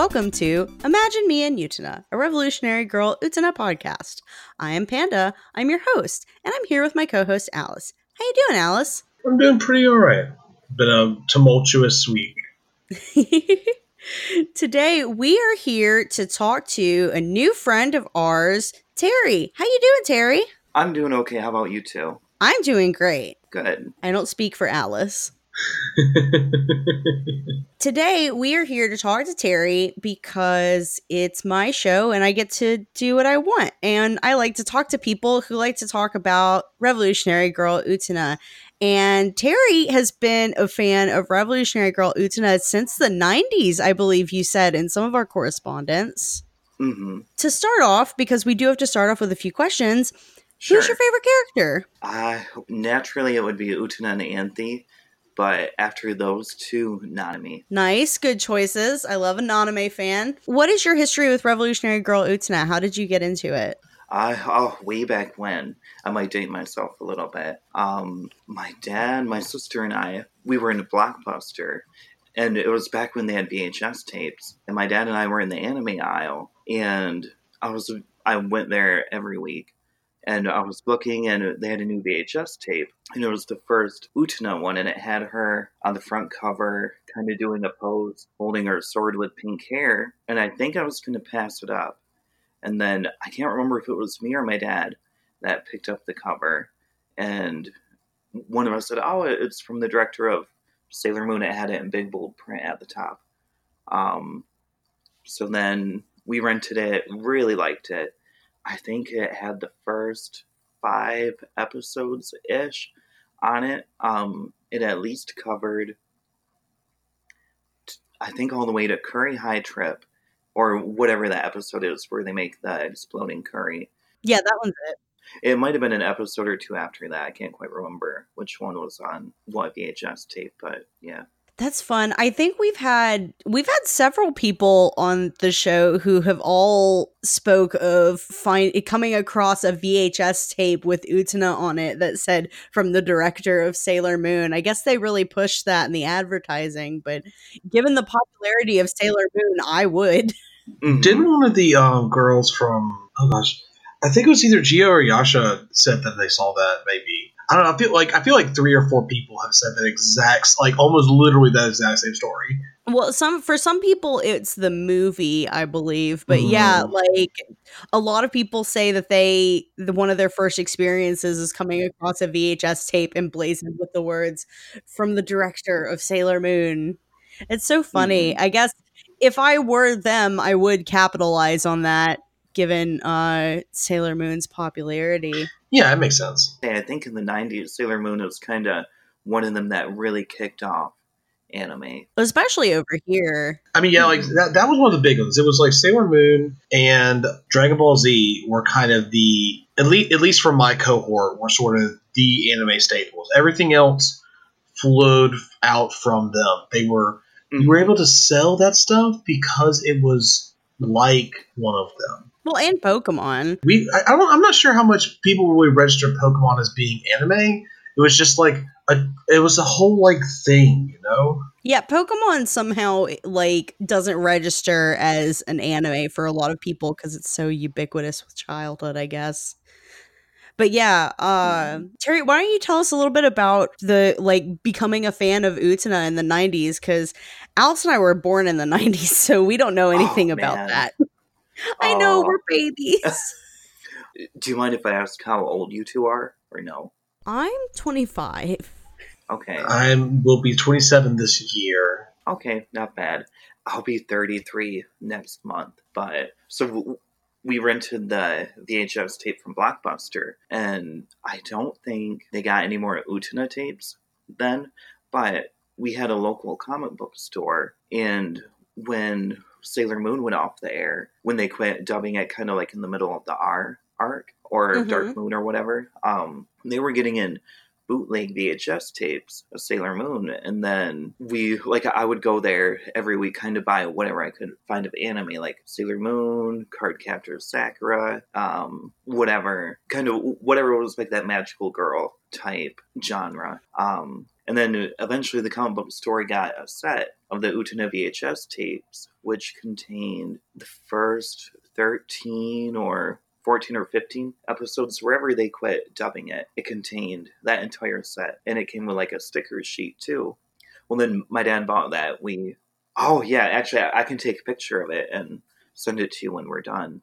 Hello, and welcome to Imagine Me and Utena, a Revolutionary Girl Utena podcast. I am Panda. I'm your host, and I'm here with my co-host Alice. How you doing, Alice? I'm doing pretty all right. Been a tumultuous week. Today we are here to talk to a new friend of ours, Terry. How you doing, Terry? I'm doing okay. How about you two? I'm doing great. Good. I don't speak for Alice. Today, we are here to talk to Terry because it's my show and I get to do what I want. And I like to talk to people who like to talk about Revolutionary Girl Utena. And Terry has been a fan of Revolutionary Girl Utena since the 90s, I believe you said in some of our correspondence. Mm-hmm. To start off, because we do have to start off with a few questions, Sure. who's your favorite character? Uh, naturally, it would be Utena and Anthy, but after those two, Nanami. Nice, good choices. I love a Naname fan. What is your history with Revolutionary Girl Utena? How did you get into it? I oh, way back when. I might date myself a little bit. Um, my dad, my sister, and I, we were in a blockbuster, and it was back when they had VHS tapes. And my dad and I were in the anime aisle, and I was I went there every week, and I was looking, and they had a new VHS tape, and it was the first Utena one, and it had her on the front cover, kind of doing a pose, holding her sword with pink hair, and I think I was going to pass it up. And then I can't remember if it was me or my dad that picked up the cover, and one of us said, "Oh, it's from the director of Sailor Moon." It had it in big bold print at the top. Um, so then we rented it, really liked it. I think it had the first five episodes ish on it. Um, it at least covered, I think, all the way to Curry High Trip, or whatever that episode is where they make the exploding curry. Yeah, that one's it. It might have been an episode or two after that. I can't quite remember which one was on what VHS tape, but yeah. That's fun. I think we've had we've had several people on the show who have all spoke of find coming across a VHS tape with Utena on it that said from the director of Sailor Moon. I guess they really pushed that in the advertising, but given the popularity of Sailor Moon, I would. Mhm. Didn't one of the um, girls from oh gosh, I think it was either Gio or Yasha said that they saw that maybe. I don't know. I feel like I feel like three or four people have said that exact, like almost literally that exact same story. Well, some for some people it's the movie, I believe, but yeah, Mm. like a lot of people say that they the, one of their first experiences is coming across a VHS tape emblazoned with the words from the director of Sailor Moon. It's so funny. I guess if I were them, I would capitalize on that given uh Sailor Moon's popularity. Yeah, it makes sense. And I think in the 90s, Sailor Moon was kind of one of them that really kicked off anime. Especially over here. I mean, yeah, like mm-hmm. that, that was one of the big ones. It was like Sailor Moon and Dragon Ball Z were kind of the at least at least from my cohort were sort of the anime staples. Everything else flowed out from them. They were you mm-hmm. were able to sell that stuff because it was like one of them. Well, and Pokemon. We I, I don't I'm not sure how much people really register Pokemon as being anime. It was just like a it was a whole like thing, you know? Yeah, Pokemon somehow like doesn't register as an anime for a lot of people because it's so ubiquitous with childhood, I guess. But yeah, uh, Terry, why don't you tell us a little bit about the like becoming a fan of Utena in the '90s? Because Alice and I were born in the '90s, so we don't know anything Oh, about that. I know Oh. we're babies. Do you mind if I ask how old you two are? Or no? I'm 25. Okay. I will be 27 this year. Okay, not bad. I'll be 33 next month. But so we rented the VHS tape from Blockbuster, and I don't think they got any more Utena tapes then. But we had a local comic book store, and when Sailor Moon went off the air, when they quit dubbing it kind of like in the middle of the R arc or Mhm. Dark Moon or whatever, um, they were getting in bootleg VHS tapes of Sailor Moon, and then we like I would go there every week, kind of buy whatever I could find of anime, like Sailor Moon, Card Captor Sakura, um, whatever kind of whatever was like that magical girl type genre. Um, And then eventually the comic book store got a set of the Utena VHS tapes, which contained the first 13 or 14 or 15 episodes, wherever they quit dubbing it, it contained that entire set. And it came with like a sticker sheet too. Well, then my dad bought that. We, oh yeah, actually, I, I can take a picture of it and send it to you when we're done.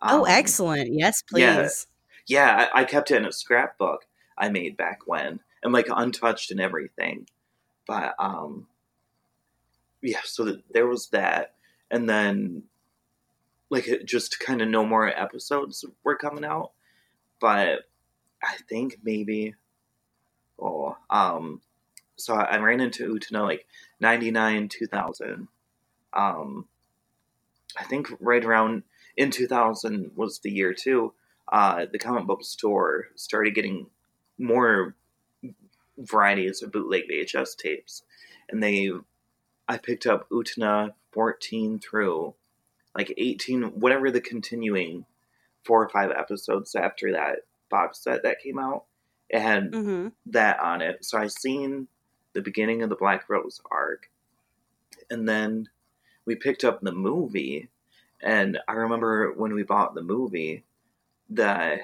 oh, um, excellent. Yes, please. Yeah, yeah I, I kept it in a scrapbook I made back when and like untouched and everything. But um, yeah, so that, there was that, and then like it just kind of no more episodes were coming out. But I think maybe oh um, so I, I ran into Utena like ninety nine two thousand. Um, I think right around in two thousand was the year too. Uh, the comic book store started getting more varieties of bootleg VHS tapes, and they, I picked up Utena 14 through like 18, whatever the continuing four or five episodes after that box set that came out. It had mm-hmm. that on it. So I seen the beginning of the Black Rose arc, and then we picked up the movie. And I remember when we bought the movie, the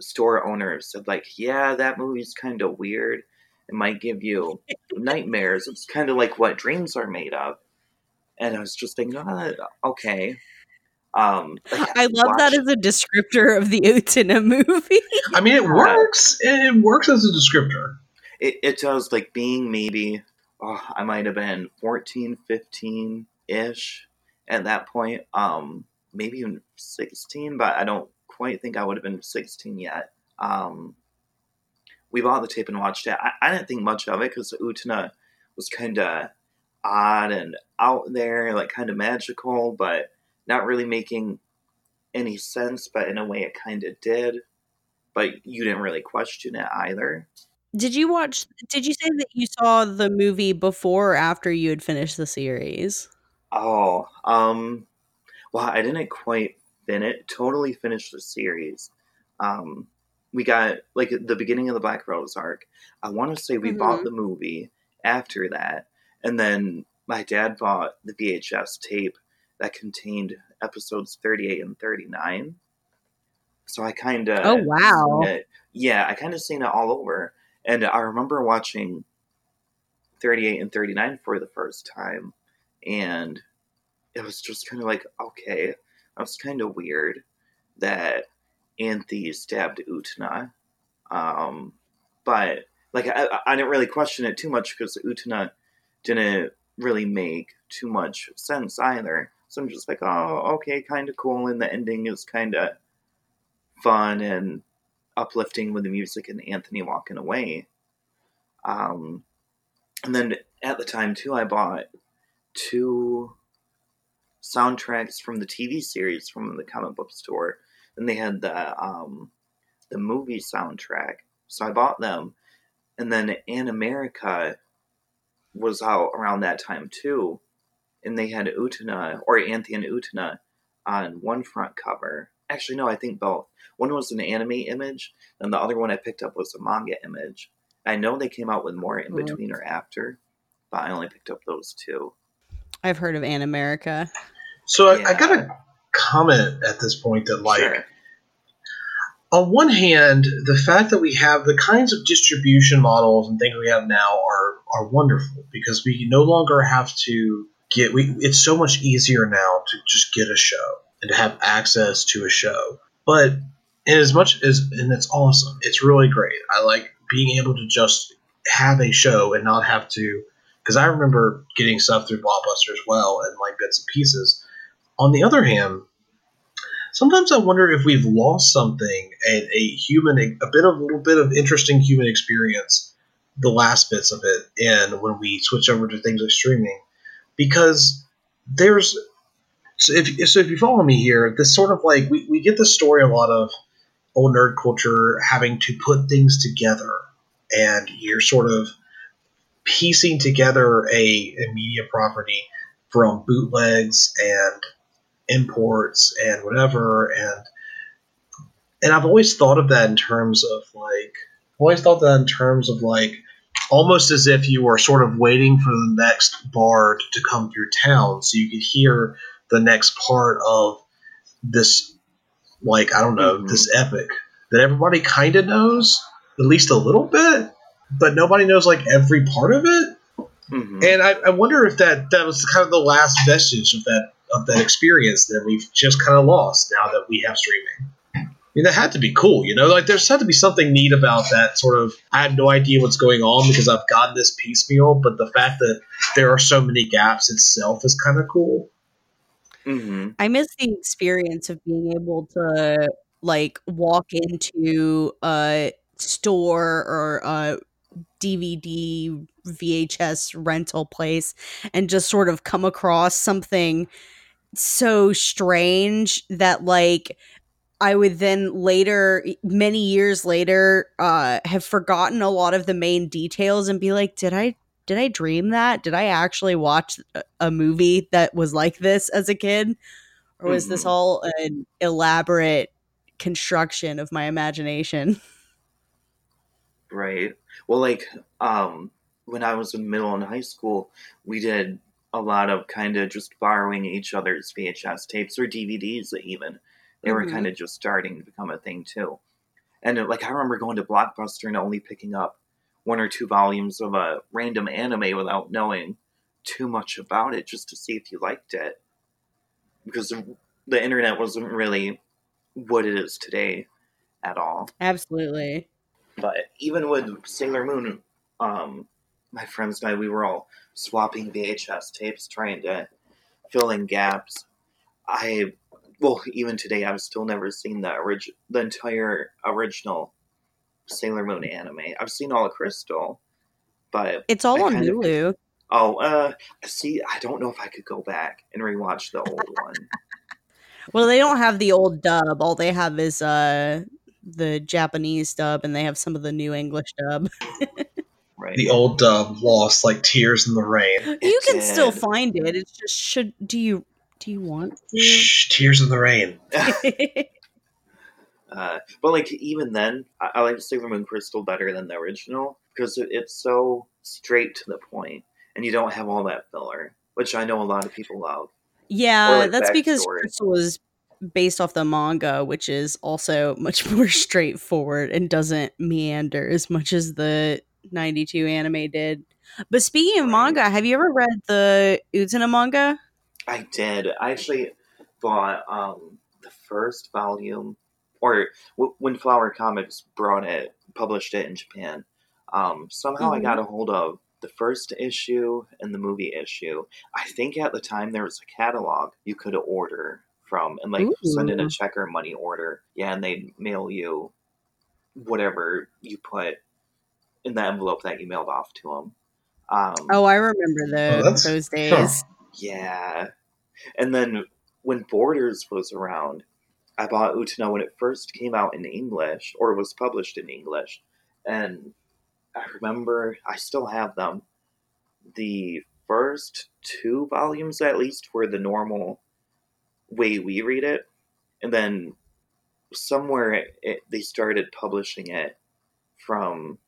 store owners said like, "Yeah, that movie's kind of weird. It might give you nightmares. It's kind of like what dreams are made of." And I was just thinking, oh, okay. Um, I love watch. that as a descriptor of the Utena movie. I mean, it works. It works as a descriptor. It, it does, like being maybe, oh, I might have been 14, 15 ish at that point. Um, maybe even 16, but I don't quite think I would have been 16 yet. Um, we bought the tape and watched it. I, I didn't think much of it because Utena was kind of odd and out there, like kind of magical, but not really making any sense. But in a way, it kind of did. But you didn't really question it either. Did you watch? Did you say that you saw the movie before or after you had finished the series? Oh, um, well, I didn't quite finish totally finish the series. Um, we got like the beginning of the Black Rose arc. I want to say we mm-hmm. bought the movie after that, and then my dad bought the VHS tape that contained episodes 38 and 39. So I kind of Oh wow. Yeah, I kind of seen it all over. And I remember watching 38 and 39 for the first time and it was just kind of like okay, that was kind of weird that Anthy stabbed Utena. Um, but like I, I didn't really question it too much because Utena didn't really make too much sense either. So I'm just like, oh, okay, kind of cool. And the ending is kind of fun and uplifting with the music and Anthony walking away. Um, and then at the time, too, I bought two soundtracks from the TV series from the comic book store. And they had the um, the movie soundtrack. So I bought them. And then Animerica was out around that time too, and they had Utena or Anthy and Utena on one front cover. Actually, no, I think both. One was an anime image, and the other one I picked up was a manga image. I know they came out with more in mm-hmm. between or after, but I only picked up those two. I've heard of Animerica. So I, yeah. I got a comment at this point that like sure on one hand, the fact that we have the kinds of distribution models and things we have now are are wonderful because we no longer have to get we it's so much easier now to just get a show and to have access to a show. But and as much as and it's awesome. It's really great. I like being able to just have a show and not have to because I remember getting stuff through Blockbuster as well and like bits and pieces. On the other hand, sometimes I wonder if we've lost something, and a human, a bit of a little bit of interesting human experience, the last bits of it, and when we switch over to things like streaming, because there's so if so if you follow me here, this sort of like we, we get the story a lot of old nerd culture having to put things together, and you're sort of piecing together a, a media property from bootlegs and imports and whatever and and I've always thought of that in terms of like always thought that in terms of like almost as if you were sort of waiting for the next bard to come through town so you could hear the next part of this like I don't know Mhm. this epic that everybody kind of knows at least a little bit, but nobody knows like every part of it. Mhm. And I, I wonder if that that was kind of the last vestige of that of that experience that we've just kind of lost now that we have streaming. I mean, that had to be cool, you know. Like, there's had to be something neat about that sort of. I had no idea what's going on because I've gotten this piecemeal, but the fact that there are so many gaps itself is kind of cool. Mhm. I miss the experience of being able to like walk into a store or a DVD VHS rental place and just sort of come across something so strange that like I would then later many years later uh have forgotten a lot of the main details and be like did I did I dream that? Did I actually watch a- movie that was like this as a kid? Or was this Mhm. all an elaborate construction of my imagination? Right. Well, like, um, when I was in middle and high school, we did a lot of kind of just borrowing each other's VHS tapes or DVDs, even. They were Mhm. kind of just starting to become a thing, too. And, uh, like, I remember going to Blockbuster and only picking up one or two volumes of a random anime without knowing too much about it just to see if you liked it. Because the internet wasn't really what it is today at all. Absolutely. But even with Sailor Moon, um, my friends and I, we were all swapping VHS tapes, trying to fill in gaps. I, well, even today, I've still never seen the orig- the entire original Sailor Moon anime. I've seen all of Crystal, but It's all I on kind of- Hulu. oh, uh, see, I don't know if I could go back and rewatch the old one. Well, they don't have the old dub. All they have is uh the Japanese dub and they have some of the new English dub. Right? The old dub lost like tears in the rain. you can still find it. It's just should do you do you want to? Shh, tears in the rain. Uh, but like even then, I, I like Sailor Moon Crystal better than the original because it, it's so straight to the point, and you don't have all that filler, which I know a lot of people love. Yeah, like, that's because backstory. Crystal is based off the manga, which is also much more straightforward and doesn't meander as much as the 92 anime did. But speaking of Right. manga, have you ever read the Utena manga? I did. I actually bought um, the first volume, or w- when Flower Comics brought it, published it in Japan. Um, somehow I Mhm. got a hold of the first issue and the movie issue. I think at the time there was a catalog you could order from and like send in a check or money order. Yeah, and they'd mail you whatever you put in the envelope that you mailed off to them. Um, Oh, I remember the, that's- those huh. days. yeah. And then when Borders was around, I bought Utena when it first came out in English or was published in English. And I remember I still have them. The first two volumes, at least, were the normal way we read it. And then somewhere it, they started publishing it from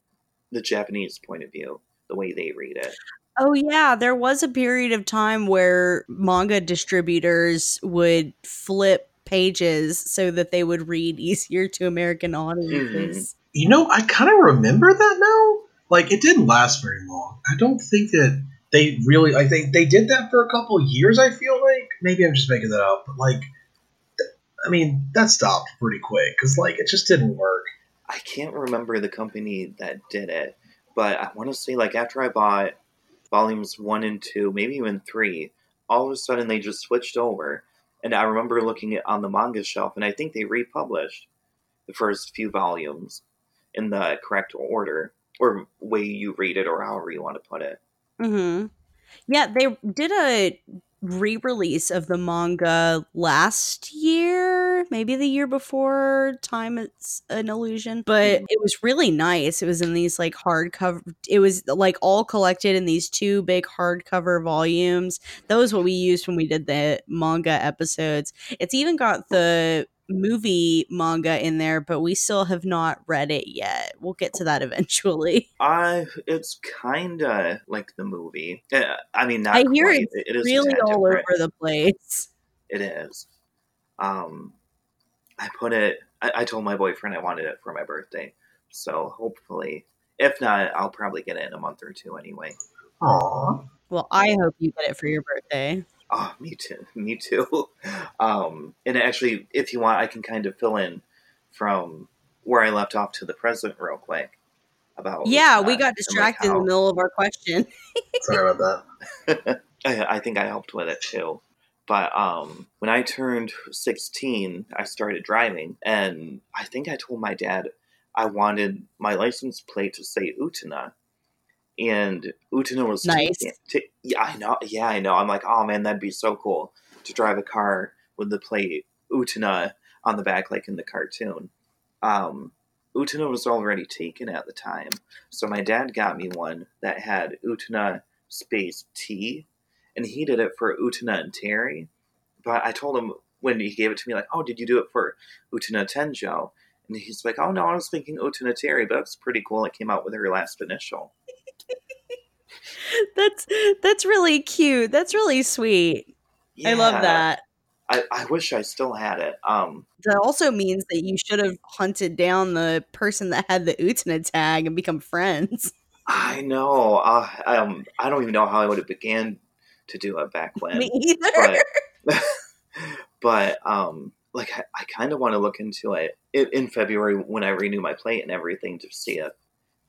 the Japanese point of view, the way they read it. Oh yeah, there was a period of time where manga distributors would flip pages so that they would read easier to American audiences. Mm-hmm. You know, I kind of remember that now. Like, it didn't last very long. I don't think that they really like they they did that for a couple years. I feel like maybe I'm just making that up, but like, th- I mean, that stopped pretty quick because like it just didn't work. I can't remember the company that did it, but I want to say like after I bought volumes one and two, maybe even three, all of a sudden they just switched over, and I remember looking at on the manga shelf, and I think they republished the first few volumes in the correct order or way you read it or however you want to put it. hmm Yeah, they did a re-release of the manga last year, maybe the year before. Time it's an illusion, but mm-hmm. it was really nice. It was in these like hardcover. It was like all collected in these two big hardcover volumes. That was what we used when we did the manga episodes. It's even got the movie manga in there, but we still have not read it yet. We'll get to that eventually. I it's kind of like the movie. Uh, I mean, not I hear quite. it's It is a really all different. over the place. It is. Um, I put it. I, I told my boyfriend I wanted it for my birthday, so hopefully, if not, I'll probably get it in a month or two anyway. Aw. Well, I hope you get it for your birthday. Oh, me too. Me too. Um, and actually, if you want, I can kind of fill in from where I left off to the present real quick. About Yeah, we uh, got and, like, distracted in the middle of our question. Sorry about that. I, I think I helped with it too. But um, when I turned 16, I started driving, and I think I told my dad I wanted my license plate to say Utena. And Utena was Nice. taken- yeah, I know. Yeah, I know. I'm like, oh man, that'd be so cool to drive a car with the plate Utena on the back, like in the cartoon. Um, Utena was already taken at the time, so my dad got me one that had Utena space T, and he did it for Utena and Terry. But I told him when he gave it to me, like, "Oh, did you do it for Utena Tenjo?" And he's like, "Oh no, I was thinking Utena Terry, but that's pretty cool. It came out with her last initial." that's that's really cute. That's really sweet. I love that. I, I wish I still had it. Um, That also means that you should have hunted down the person that had the Utena tag and become friends. I know. Uh, um, I don't even know how I would have began to do it back when. Me either. but but um like i, I kind of want to look into it in, in february when i renew my plate and everything to see if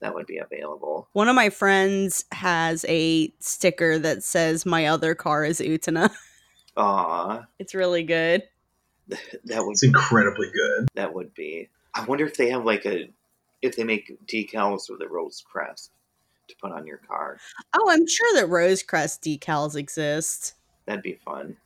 that would be available One of my friends has a sticker that says "My other car is Utena." Aw, It's really good. that would It's incredibly good. that would be i wonder if they have like a if they make decals with a rose crest to put on your car Oh, I'm sure that rose crest decals exist. that'd be fun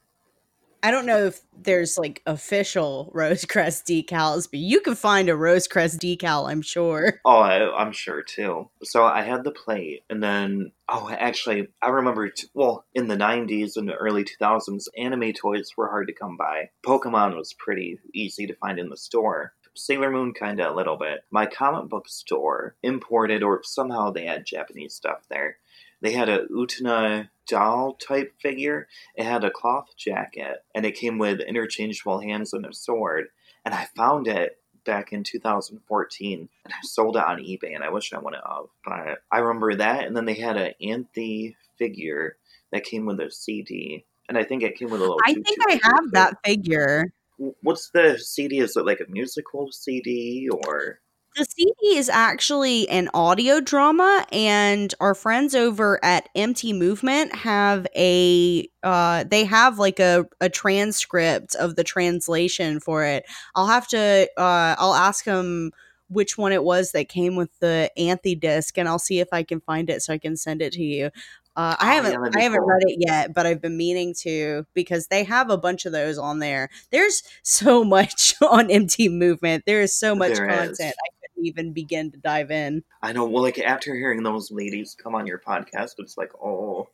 I don't know if there's like official Rosecrest decals, but you can find a Rosecrest decal, I'm sure. Oh, I, I'm sure too. So I had the plate, and then oh, actually, I remember. T- well, in the '90s and the early 2000s, anime toys were hard to come by. Pokemon was pretty easy to find in the store. Sailor Moon kind of a little bit. My comic book store imported, or somehow they had Japanese stuff there. They had a Utena doll type figure. It had a cloth jacket, and it came with interchangeable hands and a sword. And I found it back in 2014 and I sold it on eBay and I wish I wouldn't have. But I remember that and then they had an Anthy figure that came with a CD. And I think it came with a little I think I have that figure. What's the CD? Is it like a musical CD or The CD is actually an audio drama, and our friends over at Empty Movement have a uh, they have like a, a transcript of the translation for it. I'll have to uh, I'll ask them which one it was that came with the Anthy disc, and I'll see if I can find it so I can send it to you. Uh, I Oh, haven't yeah, that'd be I haven't cool. read it yet, but I've been meaning to because they have a bunch of those on there. There's so much on Empty Movement. There is so much There content. is. I even begin to dive in. I know well like after hearing those ladies come on your podcast, it's like, oh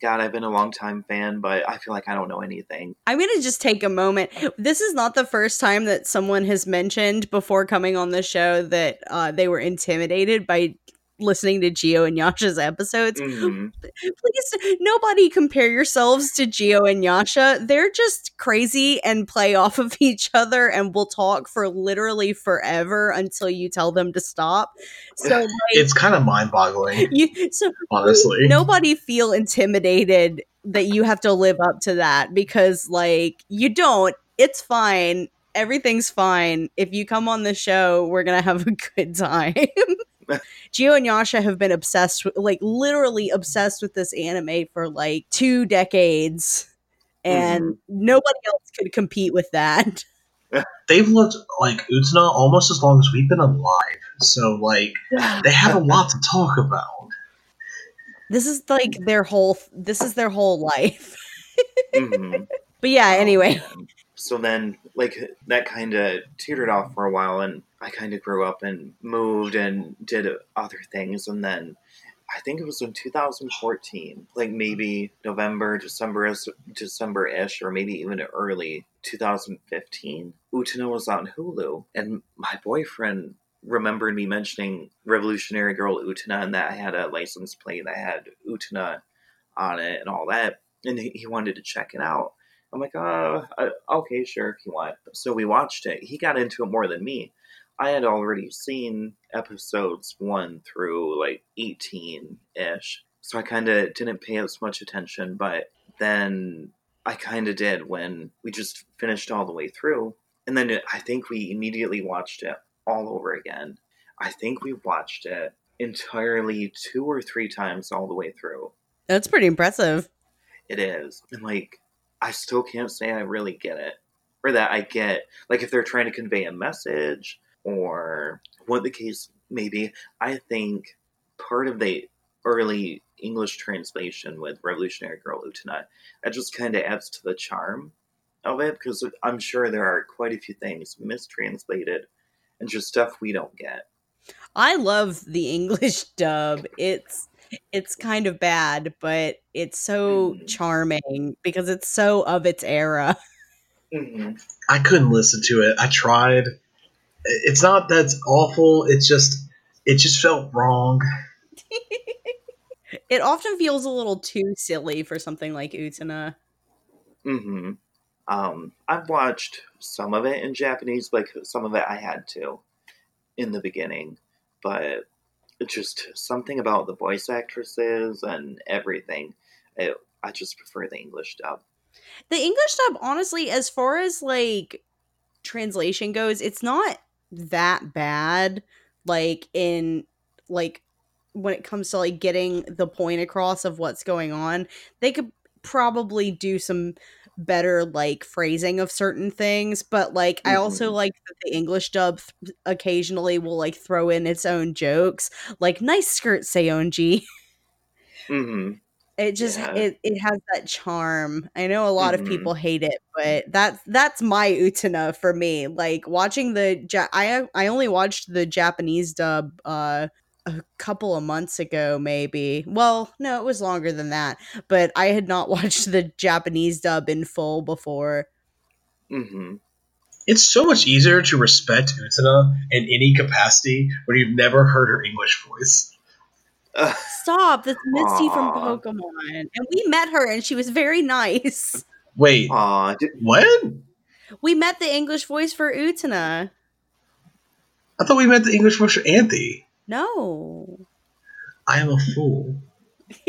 God, I've been a long time fan, but I feel like I don't know anything. I'm going to just take a moment. This is not the first time that someone has mentioned before coming on the show that uh, they were intimidated by listening to Geo and Yasha's episodes. Mhm. Please, nobody compare yourselves to Geo and Yasha. They're just crazy and play off of each other and will talk for literally forever until you tell them to stop. So, like, It's kind of mind boggling, so honestly. nobody feel intimidated that you have to live up to that because like you don't it's fine everything's fine if you come on the show we're gonna have a good time Gio and Yasha have been obsessed with like literally obsessed with this anime for like two decades and nobody else could compete with that They've looked like Utena almost as long as we've been alive. So, like, they have a lot to talk about. this is like their whole this is their whole life Mhm. but yeah anyway Um, so then, like, that kind of teetered off for a while, and I kind of grew up and moved and did other things. And then I think it was in 2014, like maybe November, December, December ish, or maybe even early 2015. Utena was on Hulu, and my boyfriend remembered me mentioning Revolutionary Girl Utena and that I had a license plate that had Utena on it and all that, and he wanted to check it out. I'm like, uh, okay, sure, if you want. So we watched it. He got into it more than me. I had already seen episodes one through like 18 ish. So I kind of didn't pay as much attention, but then I kind of did when we just finished all the way through. And then I think we immediately watched it all over again. I think we watched it entirely two or three times all the way through. That's pretty impressive. It is. And like, I still can't say I really get it. Or that I get, like, if they're trying to convey a message or what the case may be, I think part of the early English translation with Revolutionary Girl Utena, that just kind of adds to the charm of it because I'm sure there are quite a few things mistranslated and just stuff we don't get. I love the English dub. It's it's kind of bad, but it's so mm-hmm. charming because it's so of its era. Mm-hmm. I couldn't listen to it. I tried it's not that's awful. It's just it just felt wrong. it often feels a little too silly for something like Utena. Mm-hmm. Um, I've watched some of it in Japanese, like some of it I had to in the beginning, but it's just something about the voice actresses and everything. It, I just prefer the English dub. The English dub, honestly, as far as like translation goes, it's not that bad like in like when it comes to like getting the point across of what's going on they could probably do some better like phrasing of certain things but like mm-hmm. i also mm-hmm. like that the english dub th- occasionally will like throw in its own jokes like nice skirt Saionji mm-hmm. It just yeah. it, it has that charm. I know a lot mm-hmm. of people hate it, but that's that's my Utena for me. Like watching the ja- I I only watched the Japanese dub uh a couple of months ago maybe. Well, no, it was longer than that, but I had not watched the Japanese dub in full before. Mhm. It's so much easier to respect Utena in any capacity when you've never heard her English voice. Stop! That's Misty Aww. from Pokemon, and we met her, and she was very nice. Wait, Aww, did- what? We met the English voice for Utena. I thought we met the English voice for Anthy. No. I am a fool.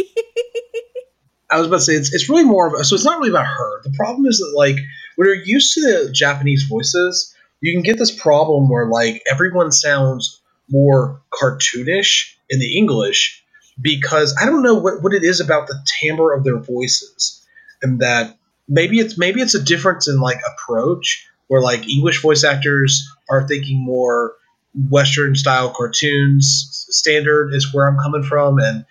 I was about to say it's, it's really more of a, so it's not really about her. The problem is that like when you're used to the Japanese voices, you can get this problem where like everyone sounds more cartoonish in the English because I don't know what, what it is about the timbre of their voices and that maybe it's maybe it's a difference in like approach where like English voice actors are thinking more Western style cartoons standard is where I'm coming from and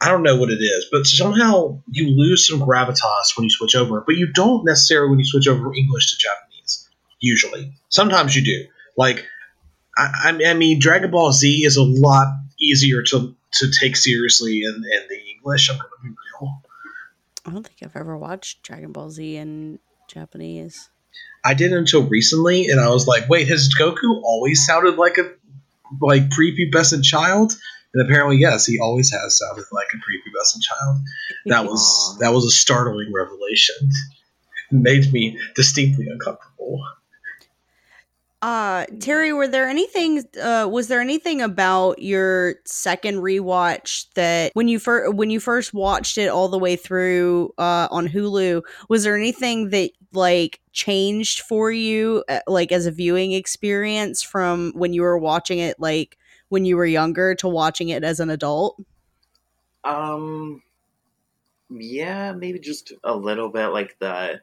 I don't know what it is, but somehow you lose some gravitas when you switch over, but you don't necessarily when you switch over from English to Japanese. Usually, sometimes you do. Like, I, I mean, Dragon Ball Z is a lot easier to to take seriously in, in the English. I'm gonna be real. I don't think I've ever watched Dragon Ball Z in Japanese. I did until recently, and I was like, "Wait, has Goku always sounded like a like prepubescent child?" And apparently, yes, he always has sounded like a prepubescent child. That was that was a startling revelation. It made me distinctly uncomfortable. Uh, Terry, were there anything? Uh, was there anything about your second rewatch that when you first when you first watched it all the way through uh, on Hulu? Was there anything that like changed for you, uh, like as a viewing experience from when you were watching it, like when you were younger, to watching it as an adult? Um, yeah, maybe just a little bit. Like the,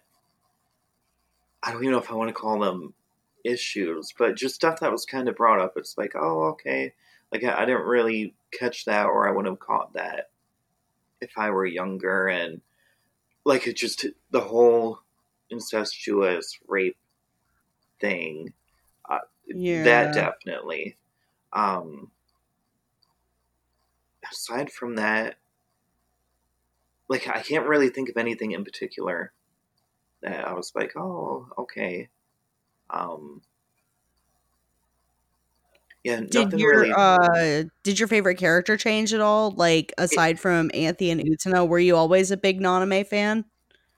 I don't even know if I want to call them issues, but just stuff that was kind of brought up. It's like, oh, okay. Like, I, I didn't really catch that, or I wouldn't have caught that if I were younger. And, like, it just, the whole incestuous rape thing, uh, yeah. that definitely. Um, aside from that, like I can't really think of anything in particular that I was like, oh, okay. Um, yeah, Did your really. uh did your favorite character change at all? Like aside from Anthy and Utena, were you always a big Naname fan?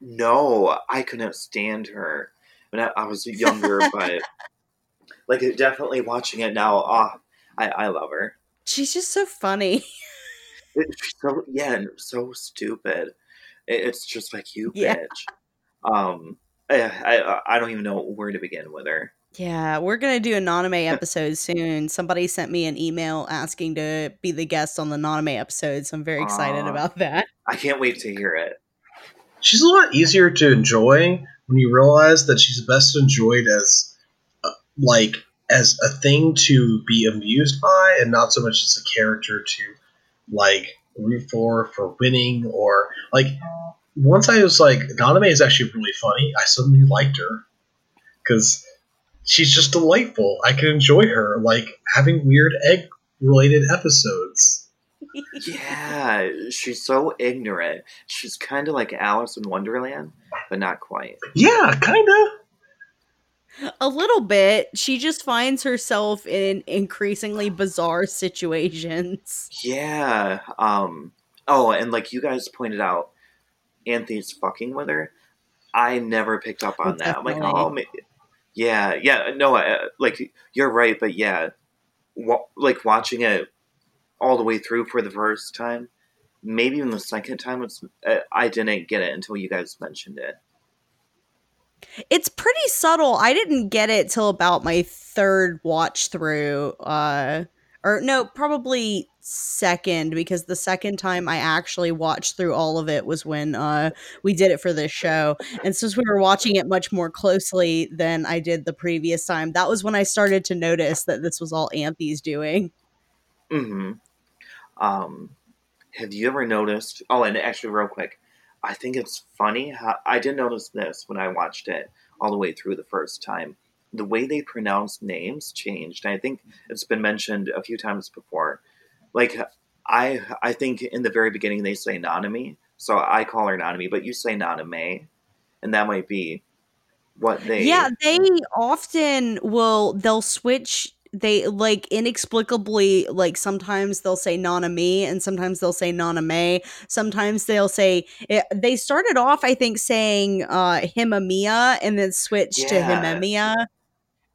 No, I couldn't stand her when I, I was younger, but like definitely watching it now. Ah, I I love her. She's just so funny. It- she's so yeah, and so stupid. It's just like you, Yeah. bitch. Um, I, I I don't even know where to begin with her. Yeah, we're gonna do a Naname episode soon. Somebody sent me an email asking to be the guest on the Naname episode, so I'm very excited Aw. about that. I can't wait to hear it. She's a lot easier to enjoy when you realize that she's best enjoyed as, uh, like, as a thing to be amused by, and not so much as a character to, like, root for for winning or like. Once I was like, Naname is actually really funny. I suddenly liked her because she's just delightful. I can enjoy her like having weird egg related episodes. Yeah, she's so ignorant. She's kind of like Alice in Wonderland, but not quite. Yeah, kind of. A little bit. She just finds herself in increasingly bizarre situations. Yeah. Um. Oh, and like you guys pointed out, Anthy's fucking with her. I never picked up on that. I'm like, oh, ma- yeah, yeah. No, uh, like you're right, but yeah, wa- like watching it all the way through for the first time, maybe even the second time, it's uh, I didn't get it until you guys mentioned it. It's pretty subtle. I didn't get it till about my third watch through. Uh or no, probably second because the second time I actually watched through all of it was when uh we did it for this show. And since we were watching it much more closely than I did the previous time, that was when I started to notice that this was all Anthy's doing. hmm Um, have you ever noticed? Oh, and actually, real quick, I think it's funny how I did notice this when I watched it all the way through the first time. The way they pronounce names changed. I think it's been mentioned a few times before. Like I, I think in the very beginning they say Nanami, so I call her Nanami, but you say Naname, and that might be what they. Yeah, they often will they'll switch they like inexplicably like sometimes they'll say Nana me and sometimes they'll say Nana May. Sometimes they'll say it, they started off I think saying uh Himamia and then switched to Yeah. Himemia.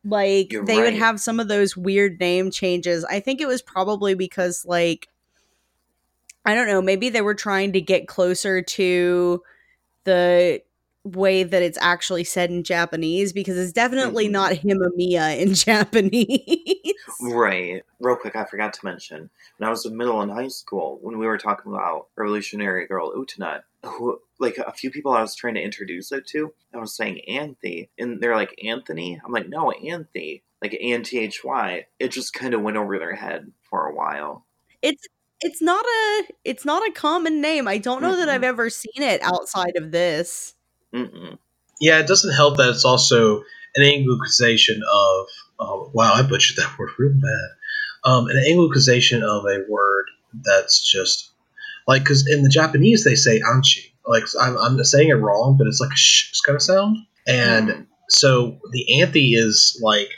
Like You're they would have some of those weird name changes. I think it was probably because like I don't know, maybe they were trying to get closer to the way that it's actually said in Japanese because it's definitely Mhm. not Himamiya in Japanese. Right. Real quick, I forgot to mention when I was in middle and high school, when we were talking about Revolutionary Girl Utena, who like a few people I was trying to introduce it to, I was saying Anthy, and they're like Anthony. I'm like, no, Anthy, like A N T H Y. It just kind of went over their head for a while. it's it's not a it's not a common name. I don't know that Mm-mm. I've ever seen it outside of this. Mm-mm. Yeah, it doesn't help that it's also an Anglicization of. Oh, wow, I butchered that word real bad. Um, an Anglicization of a word that's just like because in the Japanese they say anchi. Like I'm, I'm saying it wrong, but it's like a sh kind of sound. And Mm. so the Anthy is like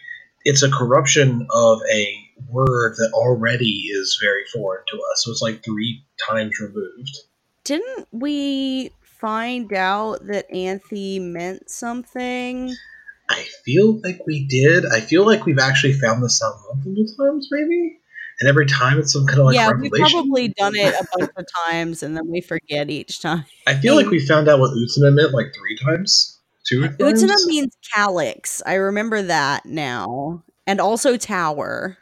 it's a corruption of a word that already is very foreign to us. So it's like three times removed. Didn't we find out that Anthy meant something? I feel like we did. I feel like we've actually found this out multiple times, maybe. And every time it's some kind of like yeah, we've probably done it a bunch of times and then we forget each time. I feel like we found out what Utena meant like three times, two times. Utena means calyx. I remember that now. And also tower.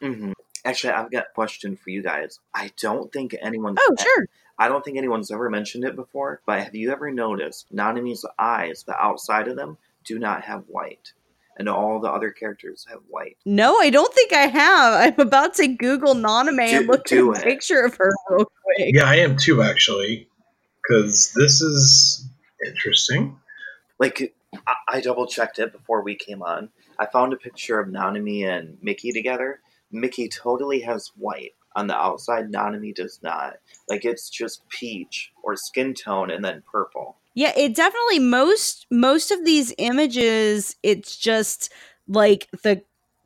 Mm-hmm. Actually, I've got a question for you guys. I don't think anyone's. Oh, sure. I don't think anyone's ever mentioned it before, but have you ever noticed Nanami's eyes, the outside of them, do not have white? And all the other characters have white. No, I don't think I have. I'm about to Google Naname and look at a it. picture of her real quick. Yeah, I am too, actually. Because this is interesting. Like, I, I double checked it before we came on. I found a picture of Nanami and Miki together. Miki totally has white on the outside. Nanami does not. Like it's just peach or skin tone and then purple. Yeah, it definitely most most of these images it's just like the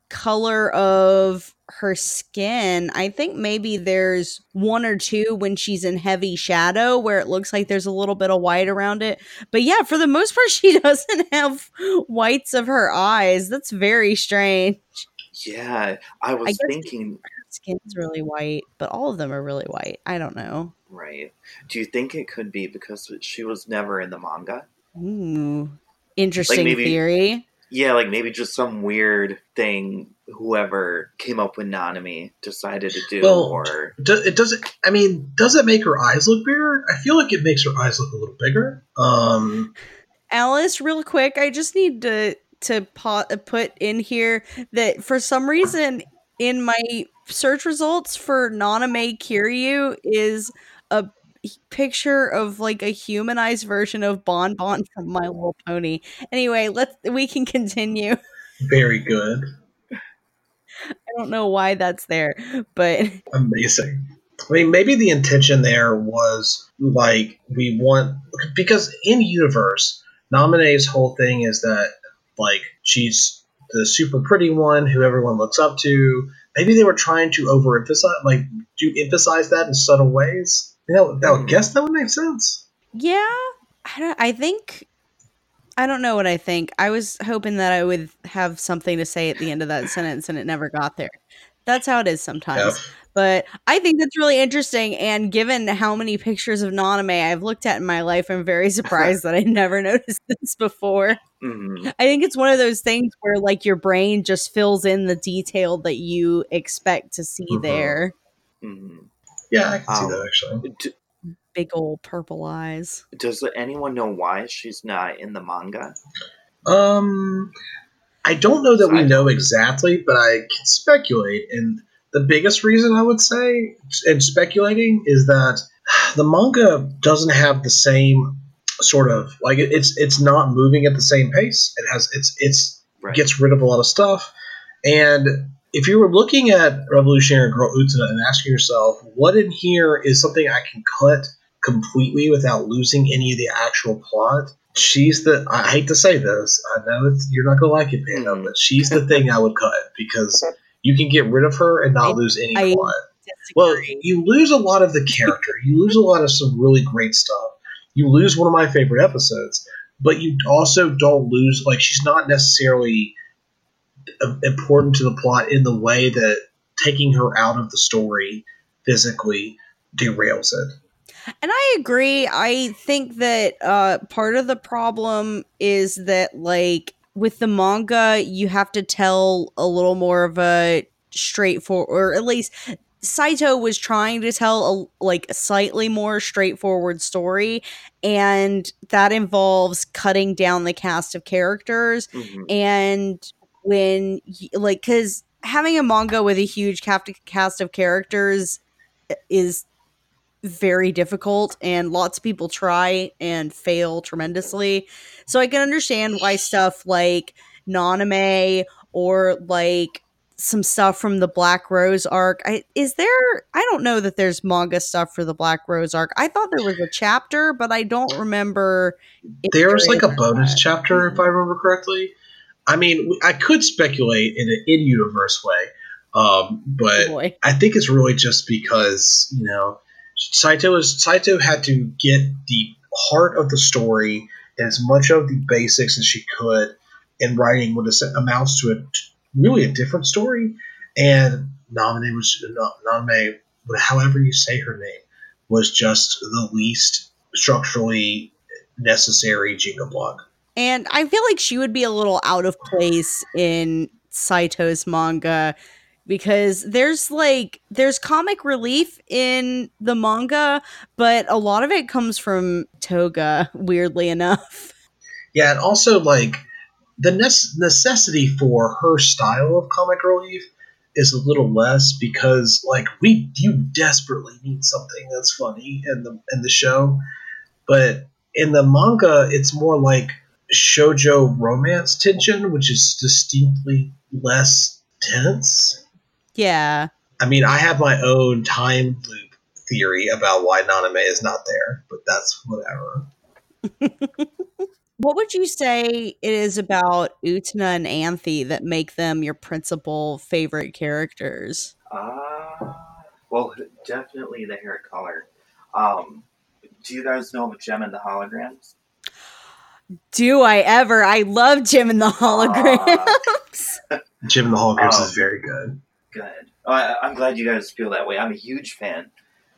color of her skin. I think maybe there's one or two when she's in heavy shadow where it looks like there's a little bit of white around it. But yeah, for the most part she doesn't have whites of her eyes. That's very strange. Yeah, I was guess- thinking, skin's really white, but all of them are really white. I don't know. right. Do you think it could be because she was never in the manga? Ooh. Interesting maybe- theory. Yeah, like maybe just some weird thing whoever came up with Nanami decided to do, Well, or Do, it doesn't. I mean, does it make her eyes look bigger? I feel like it makes her eyes look a little bigger. Um, Alice, real quick, I just need to to po- put in here that for some reason in my search results for Nanami Kiryu is a picture of like a humanized version of Bon Bon from My Little Pony. Anyway, let's we can continue. very good, I don't know why that's there, but amazing. I mean, maybe the intention there was like we want because in universe, Nanami's whole thing is that like she's the super pretty one who everyone looks up to. Maybe they were trying to overemphasize, like, do emphasize that in subtle ways. You know, that would mm-hmm. guess that would make sense. yeah, I don't I think I don't know what I think. I was hoping that I would have something to say at the end of that sentence and it never got there. That's how it is sometimes. Yeah. But I think that's really interesting. And given how many pictures of Nanami I've looked at in my life, I'm very surprised that I never noticed this before. Mhm. I think it's one of those things where like your brain just fills in the detail that you expect to see Mhm. there. Mhm. Yeah, I can see Um, that actually. D- Big old purple eyes. does anyone know why she's not in the manga? Um, I don't know that we know exactly, but I can speculate. And the biggest reason I would say, and speculating, is that the manga doesn't have the same sort of like it's it's not moving at the same pace. It has it's it's Right. gets rid of a lot of stuff. And if you were looking at Revolutionary Girl Utena and asking yourself, what in here is something I can cut completely without losing any of the actual plot? She's the. I hate to say this. I know it's, you're not gonna like it, Panda, Mhm. but she's the thing I would cut because you can get rid of her and not I- lose any I plot. Well, you lose a lot of the character. You lose a lot of some really great stuff. You lose one of my favorite episodes, but you also don't lose like she's not necessarily important to the plot in the way that taking her out of the story physically derails it. And I agree. I think that uh, part of the problem is that, like, with the manga, you have to tell a little more of a straightforward, or at least Saito was trying to tell a like a slightly more straightforward story, and that involves cutting down the cast of characters Mhm. and when like because having a manga with a huge cast of characters is very difficult and lots of people try and fail tremendously so i can understand why stuff like nanami or like some stuff from the black rose arc I, is there i don't know that there's manga stuff for the black rose arc i thought there was a chapter but i don't remember There's there like a bonus not. chapter, if I remember correctly. I mean, I could speculate in an in-universe way, um, but Oh I think it's really just because you know Saito is Saito had to get the heart of the story and as much of the basics as she could in writing what amounts to a really a different story. And Namine was Namine, however you say her name, was just the least structurally necessary Jenga block. And I feel like she would be a little out of place in Saito's manga because there's like there's comic relief in the manga, but a lot of it comes from Toga, weirdly enough. Yeah, and also like the nece- necessity for her style of comic relief is a little less because like we you desperately need something that's funny in the in the show, but in the manga it's more like shojo romance tension, which is distinctly less tense. Yeah. I mean, I have my own time loop theory about why Nanami is not there, but that's whatever. What would you say it is about Utena and Anthy that make them your principal favorite characters? Uh, well, definitely the hair color. Um, do you guys know of Jem and the Holograms? Do I ever? I love Jem and the holograms. Jem and the Holograms Oh. is very good. Good. Oh, I, I'm glad you guys feel that way. I'm a huge fan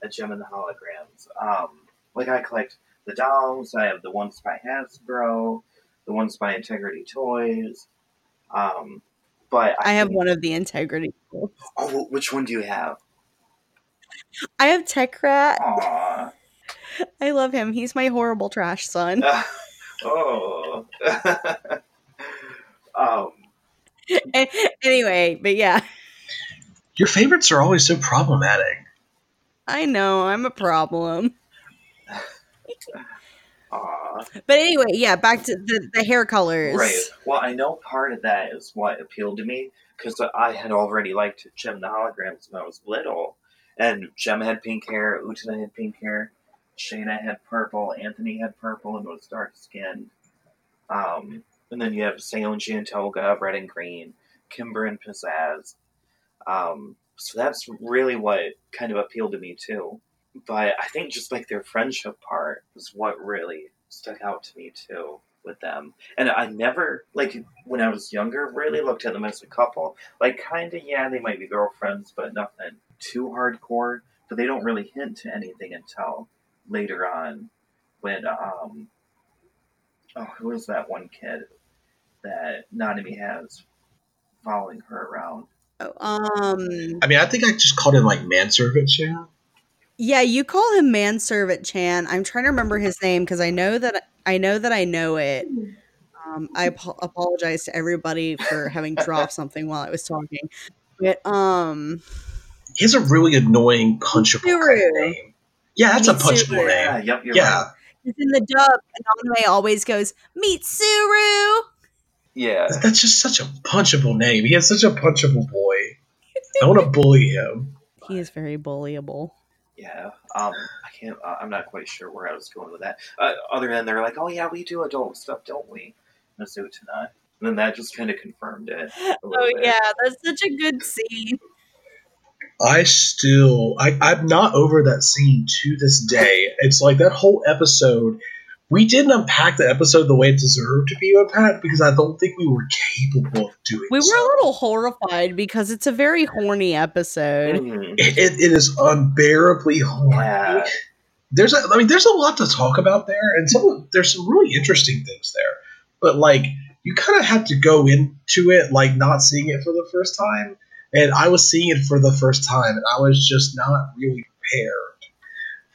of Jem and the Holograms. Um, like I collect the dolls. I have the ones by Hasbro, the ones by Integrity Toys. Um, but I have think- one of the integrity. Oh, which one do you have? I have Techrat. Aw. I love him. He's my horrible trash son. oh. um, anyway, but yeah, Your favorites are always so problematic. I know I'm a problem. aw. But anyway, yeah, back to the, the hair colors. Right. Well, I know part of that is what appealed to me because I had already liked Jem the Holograms when I was little. And Jem had pink hair, Utena had pink hair, Shana had purple, Anthy had purple and was dark skinned. Um, and then you have Saionji and Toga, red and green, Kimber and Pizzazz. Um, so that's really what kind of appealed to me too. But I think just like their friendship part is what really stuck out to me too with them. And I never, like, when I was younger, really looked at them as a couple. Like, kind of, yeah, they might be girlfriends, but nothing too hardcore. But they don't really hint to anything until later on when, um, oh, who is that one kid that Nanami has following her around? Um. I mean, I think I just called him like manservant Chan. Yeah, you call him manservant Chan. I'm trying to remember his name because I know that I know that I know it. Um, I ap- apologize to everybody for having dropped something while I was talking. But um, He has a really annoying punchable kind of Mitsuru. name. Yeah, that's a Mitsuru. punchable Yeah, name. yep, Yeah. right. it's in the dub, and Anime always goes Mitsuru. Yeah. That's just such a punchable name. He has such a punchable boy. I want to bully him. He is very bullyable. Yeah, um, I can't. Uh, I'm not quite sure where I was going with that. Uh, other than they're like, "Oh yeah, we do adult stuff, don't we?" Mizuta and I. And then that just kind of confirmed it. Oh bit. yeah, that's such a good scene. I still, I, I'm not over that scene to this day. It's like that whole episode. We didn't unpack the episode the way it deserved to be unpacked because I don't think we were capable of doing. We were so. a little horrified because it's a very horny episode. Mhm. It, it, it is unbearably horny. Yeah. There's, a, I mean, there's a lot to talk about there, and some there's some really interesting things there. But like, you kind of have to go into it like not seeing it for the first time, and I was seeing it for the first time, and I was just not really prepared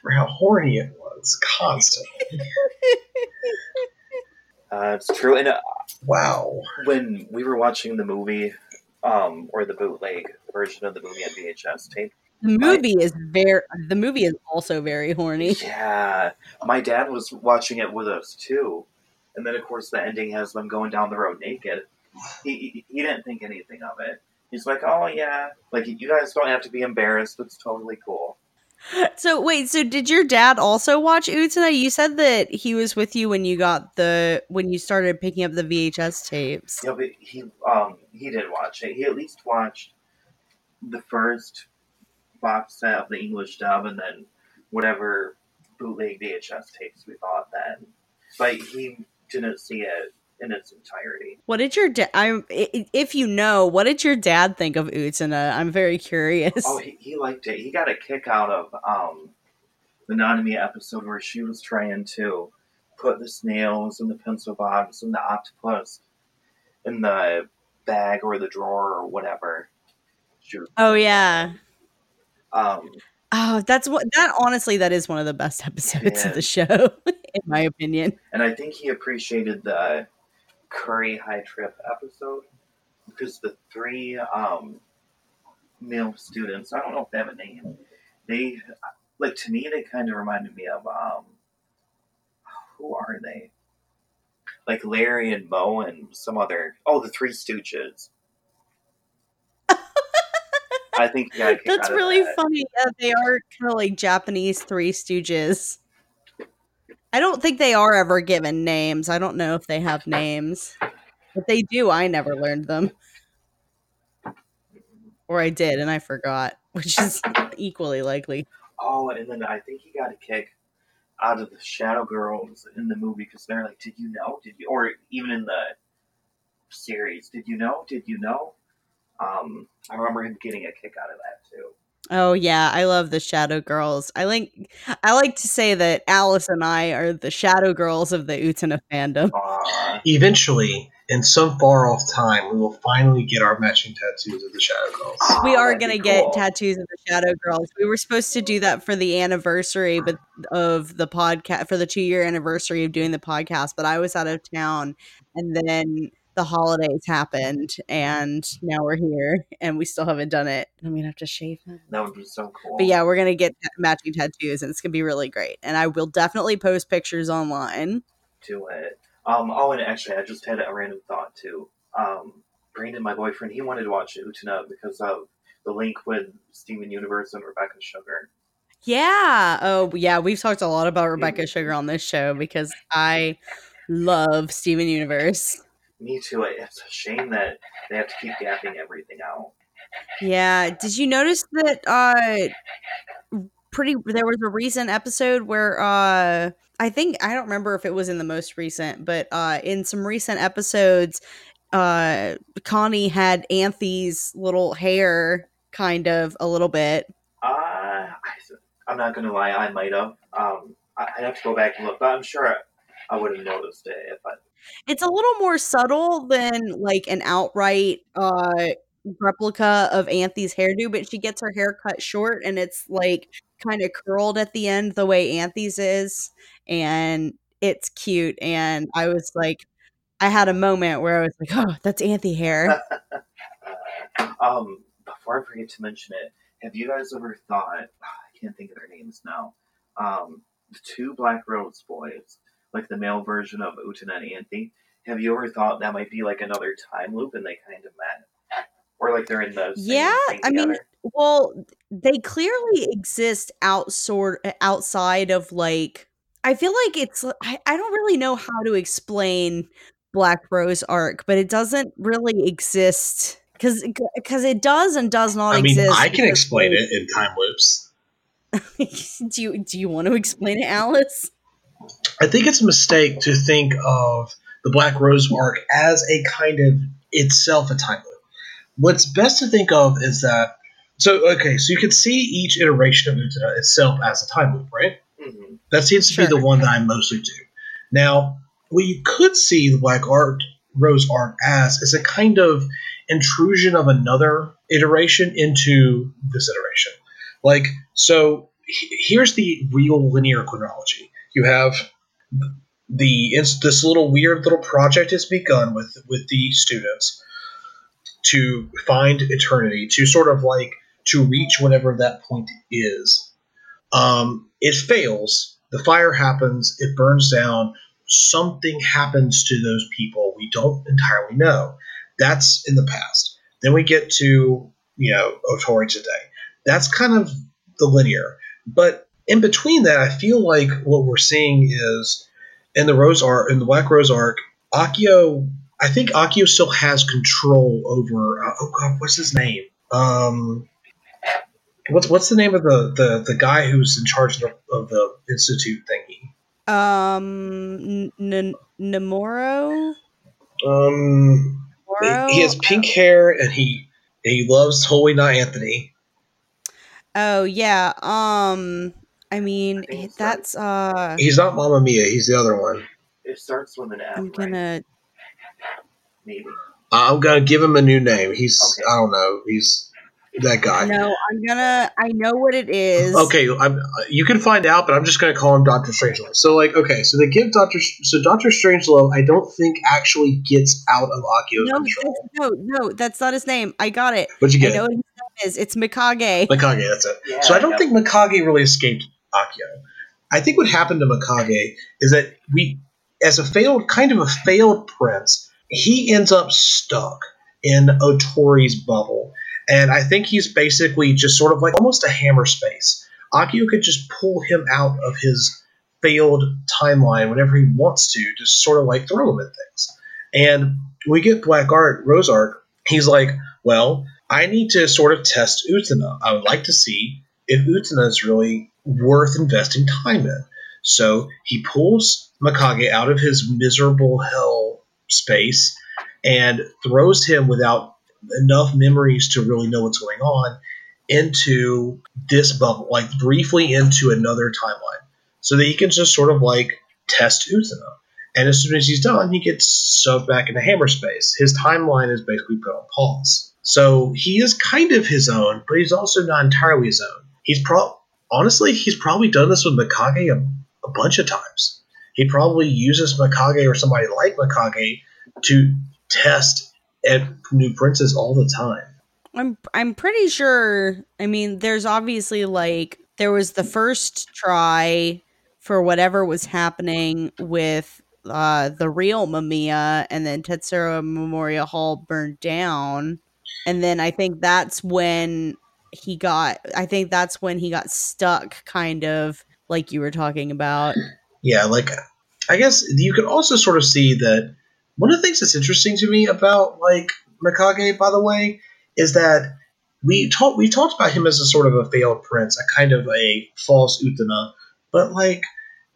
for how horny it was constantly. Uh, it's true. And uh, Wow. when we were watching the movie, um, or the bootleg version of the movie on VHS tape, The movie is very. The movie is also very horny. yeah, my dad was watching it with us too. And then, of course, the ending has them going down the road naked. He, he, he didn't think anything of it. He's like, oh, yeah, like, you guys don't have to be embarrassed. It's totally cool. So wait, so did your dad also watch Utena? You said that he was with you when you got the when you started picking up the VHS tapes. Yeah, but he um he did watch it. He at least watched the first box set of the English dub, and then whatever bootleg VHS tapes we bought then. But he didn't see it in its entirety. What did your dad? I'm if you know, what did your dad think of Utena? I'm very curious. Oh, he, he liked it. He got a kick out of um the Nanami episode where she was trying to put the snails and the pencil box and the octopus in the bag or the drawer or whatever. She was- Oh yeah. Um, Oh, that's what that honestly that is one of the best episodes of the show, in my opinion. and I think he appreciated the Curry High Trip episode because the three um, male students, I don't know if they have a name, they, like, to me, they kind of reminded me of, um, who are they? Like Larry and Mo and some other, oh, the Three Stooges. I think That's really that. funny. Yeah, they are kind of like Japanese Three Stooges. I don't think they are ever given names. I don't know if they have names. If they do, I never learned them. Or I did and I forgot, which is equally likely. Oh, and then I think he got a kick out of the Shadow Girls in the movie because they're like, "Did you know? Did you?" Or even in the series, "Did you know? Did you know?" Um, I remember him getting a kick out of that too. Oh yeah, I love the Shadow Girls. I like I like to say that Alice and I are the Shadow Girls of the Utena fandom. Aw, Eventually, in some far off time, we will finally get our matching tattoos of the Shadow Girls. Oh, we Oh, are gonna be get cool. tattoos of the Shadow Girls. We were supposed to do that for the anniversary, but of the podcast for the two year anniversary of doing the podcast. But I was out of town, and then the holidays happened, and now we're here, and we still haven't done it. I'm gonna have to shave them. that would be so cool. But yeah, we're gonna get matching tattoos, and it's gonna be really great. And I will definitely post pictures online. to it. Um, oh, and actually, I just had a random thought too. Um, Brandon, my boyfriend, he wanted to watch Utena because of the link with Steven Universe and Rebecca Sugar. Yeah. Oh, yeah. We've talked a lot about Rebecca Sugar on this show because I love Steven Universe. Me too. It's a shame that they have to keep gapping everything out. Yeah. Did you notice that? Uh, pretty. There was a recent episode where uh, I think I don't remember if it was in the most recent, but uh, in some recent episodes, uh, Connie had Anthy's little hair kind of a little bit. Uh, I, I'm not gonna lie, I might have. Um, I- I'd have to go back and look, but I'm sure I, I would have noticed it if I. It's a little more subtle than like an outright uh replica of Anthy's hairdo, but she gets her hair cut short and it's like kind of curled at the end the way Anthy's is and it's cute and I was like I had a moment where I was like, "Oh, that's Anthy hair." Um, before I forget to mention it, have you guys ever thought? I can't think of their names now. Um, the two Black Rose boys, like the male version of Utena and Anthy. Have you ever thought that might be like another time loop and they kind of met, or like they're in the same Yeah, thing I mean. Well, they clearly exist outsort outside of like I feel like it's I, I don't really know how to explain Black Rose arc, but it doesn't really exist because because it does and does not I mean, exist. I can because, explain it in time loops. do you do you want to explain it, Alice? I think it's a mistake to think of the Black Rose arc as a kind of itself a time loop. What's best to think of is that so okay, so you can see each iteration of Utena itself as a time loop, right? Mhm. That seems to be the one that I mostly do. Now, what you could see the Black Art Rose arc as is a kind of intrusion of another iteration into this iteration. Like, so he- here's the real linear chronology. You have the this little weird little project has begun with with the students to find eternity, to sort of like to reach whatever that point is. Um, it fails. The fire happens. It burns down. Something happens to those people. We don't entirely know. That's in the past. Then we get to you know Otori today. That's kind of the linear. But in between that, I feel like what we're seeing is in the Rose arc, in the Black Rose arc, Akio. I think Akio still has control over. Uh, oh God, what's his name? Um, what's what's the name of the the, the guy who's in charge of the, of the institute thingy? Um, N- N- Nemuro. Um, Nemuro? he has pink hair and he he loves Holy Night Anthony. Oh yeah. Um, I mean I think that's uh. He's not Mamiya. He's the other one. It starts with an F, I'm gonna. Maybe. I'm gonna give him a new name. He's Okay. I don't know. He's that guy. No, I'm gonna. I know what it is. Okay, I'm, you can find out, but I'm just going to call him Doctor Strangelove. So, like, okay, so they give Doctor, so Doctor Strangelove, I don't think actually gets out of Akio's No, control. that's- no, no, that's not his name. I got it. What'd you I get? know what his name is. It's Mikage. Mikage, that's it. Yeah, so I don't yeah. think Mikage really escaped Akio. I think what happened to Mikage is that we, as a failed, kind of a failed prince, he ends up stuck in Otori's bubble. And I think he's basically just sort of like almost a hammer space. Akio could just pull him out of his failed timeline whenever he wants to, just sort of like throw him at things. And we get Black Art, Rose Arc, he's like, well, I need to sort of test Utena. I would like to see if Utena is really worth investing time in. So he pulls Mikage out of his miserable hell space and throws him without enough memories to really know what's going on into this bubble, like briefly into another timeline, so that he can just sort of like test Utena. And as soon as he's done, he gets shoved back into hammer space. His timeline is basically put on pause. So he is kind of his own, but he's also not entirely his own. He's pro honestly, he's probably done this with Mikage a, a bunch of times. He probably uses Mikage or somebody like Mikage to test at new princes all the time. I'm I'm pretty sure. I mean, there's obviously like there was the first try for whatever was happening with uh, the real Mamiya, and then Tetsuro Memorial Hall burned down, and then I think that's when he got. I think that's when he got stuck, kind of like you were talking about. Yeah, like I guess you could also sort of see that one of the things that's interesting to me about like Mikage, by the way, is that we talked we talked about him as a sort of a failed prince, a kind of a false Utena, but like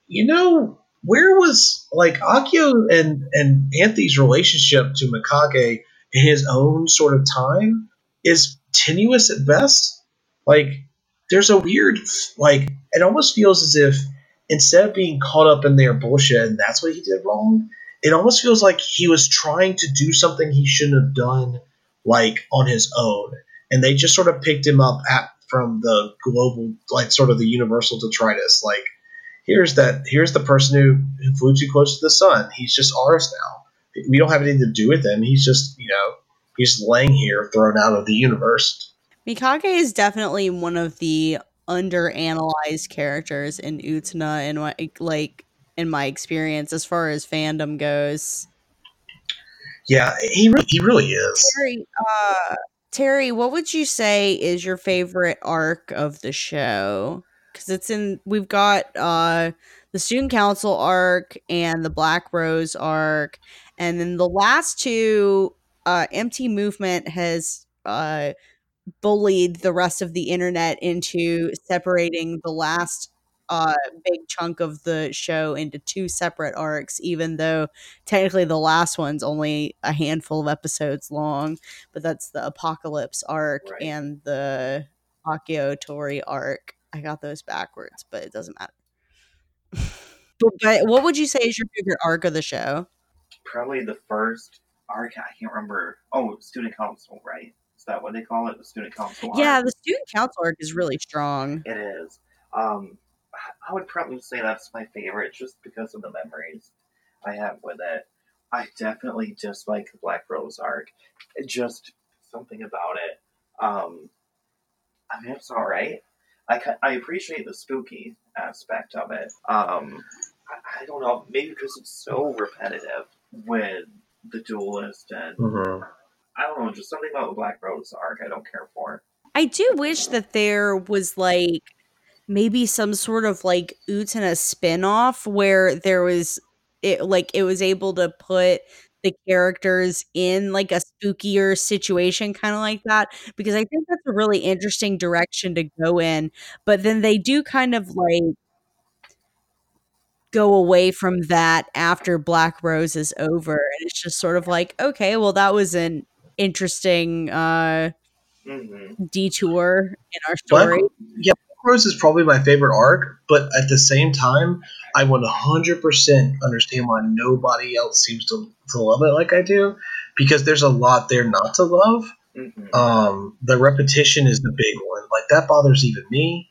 you know where was like Akio and and Anthy's relationship to Mikage in his own sort of time is tenuous at best. Like there's a weird like it almost feels as if instead of being caught up in their bullshit and that's what he did wrong, it almost feels like he was trying to do something he shouldn't have done like on his own. And they just sort of picked him up at, from the global like sort of the universal detritus like here's that here's the person who, who flew too close to the sun. He's just ours now. We don't have anything to do with him. He's just you know he's laying here thrown out of the universe. Mikage is definitely one of the underanalyzed characters in Utena and like in my experience as far as fandom goes. Yeah, he really, he really is. Terry, uh, Terry, what would you say is your favorite arc of the show? Because it's in we've got uh, the student council arc and the Black Rose arc, and then the last two. Uh, Empty Movement has uh, bullied the rest of the internet into separating the last uh, big chunk of the show into two separate arcs, even though technically the last one's only a handful of episodes long. But that's the Apocalypse arc right. and the Akio Tori arc. I got those backwards, but it doesn't matter. but, but what would you say is your favorite arc of the show? Probably the first arc. I can't remember. Oh, Student Council, right? Is that what they call it? The Student Council. Yeah, arc? the Student Council arc is really strong. It is. Um, I would probably say that's my favorite just because of the memories I have with it. I definitely dislike the Black Rose arc. It just something about it. Um, I mean, it's all right. I, I appreciate the spooky aspect of it. Um, I, I don't know, maybe because it's so repetitive with the duelist and mm-hmm. I don't know, just something about the Black Rose arc I don't care for. I do wish that there was like maybe some sort of like Utena spin-off where there was it like it was able to put the characters in like a spookier situation kind of like that because I think that's a really interesting direction to go in but then they do kind of like go away from that after Black Rose is over and it's just sort of like okay well that was an interesting uh mm-hmm. detour in our story. Black, yeah, Rose is probably my favorite arc, but at the same time, I 100% understand why nobody else seems to, to love it like I do, because there's a lot there not to love. Mm-hmm. Um, the repetition is the big one. Like that bothers even me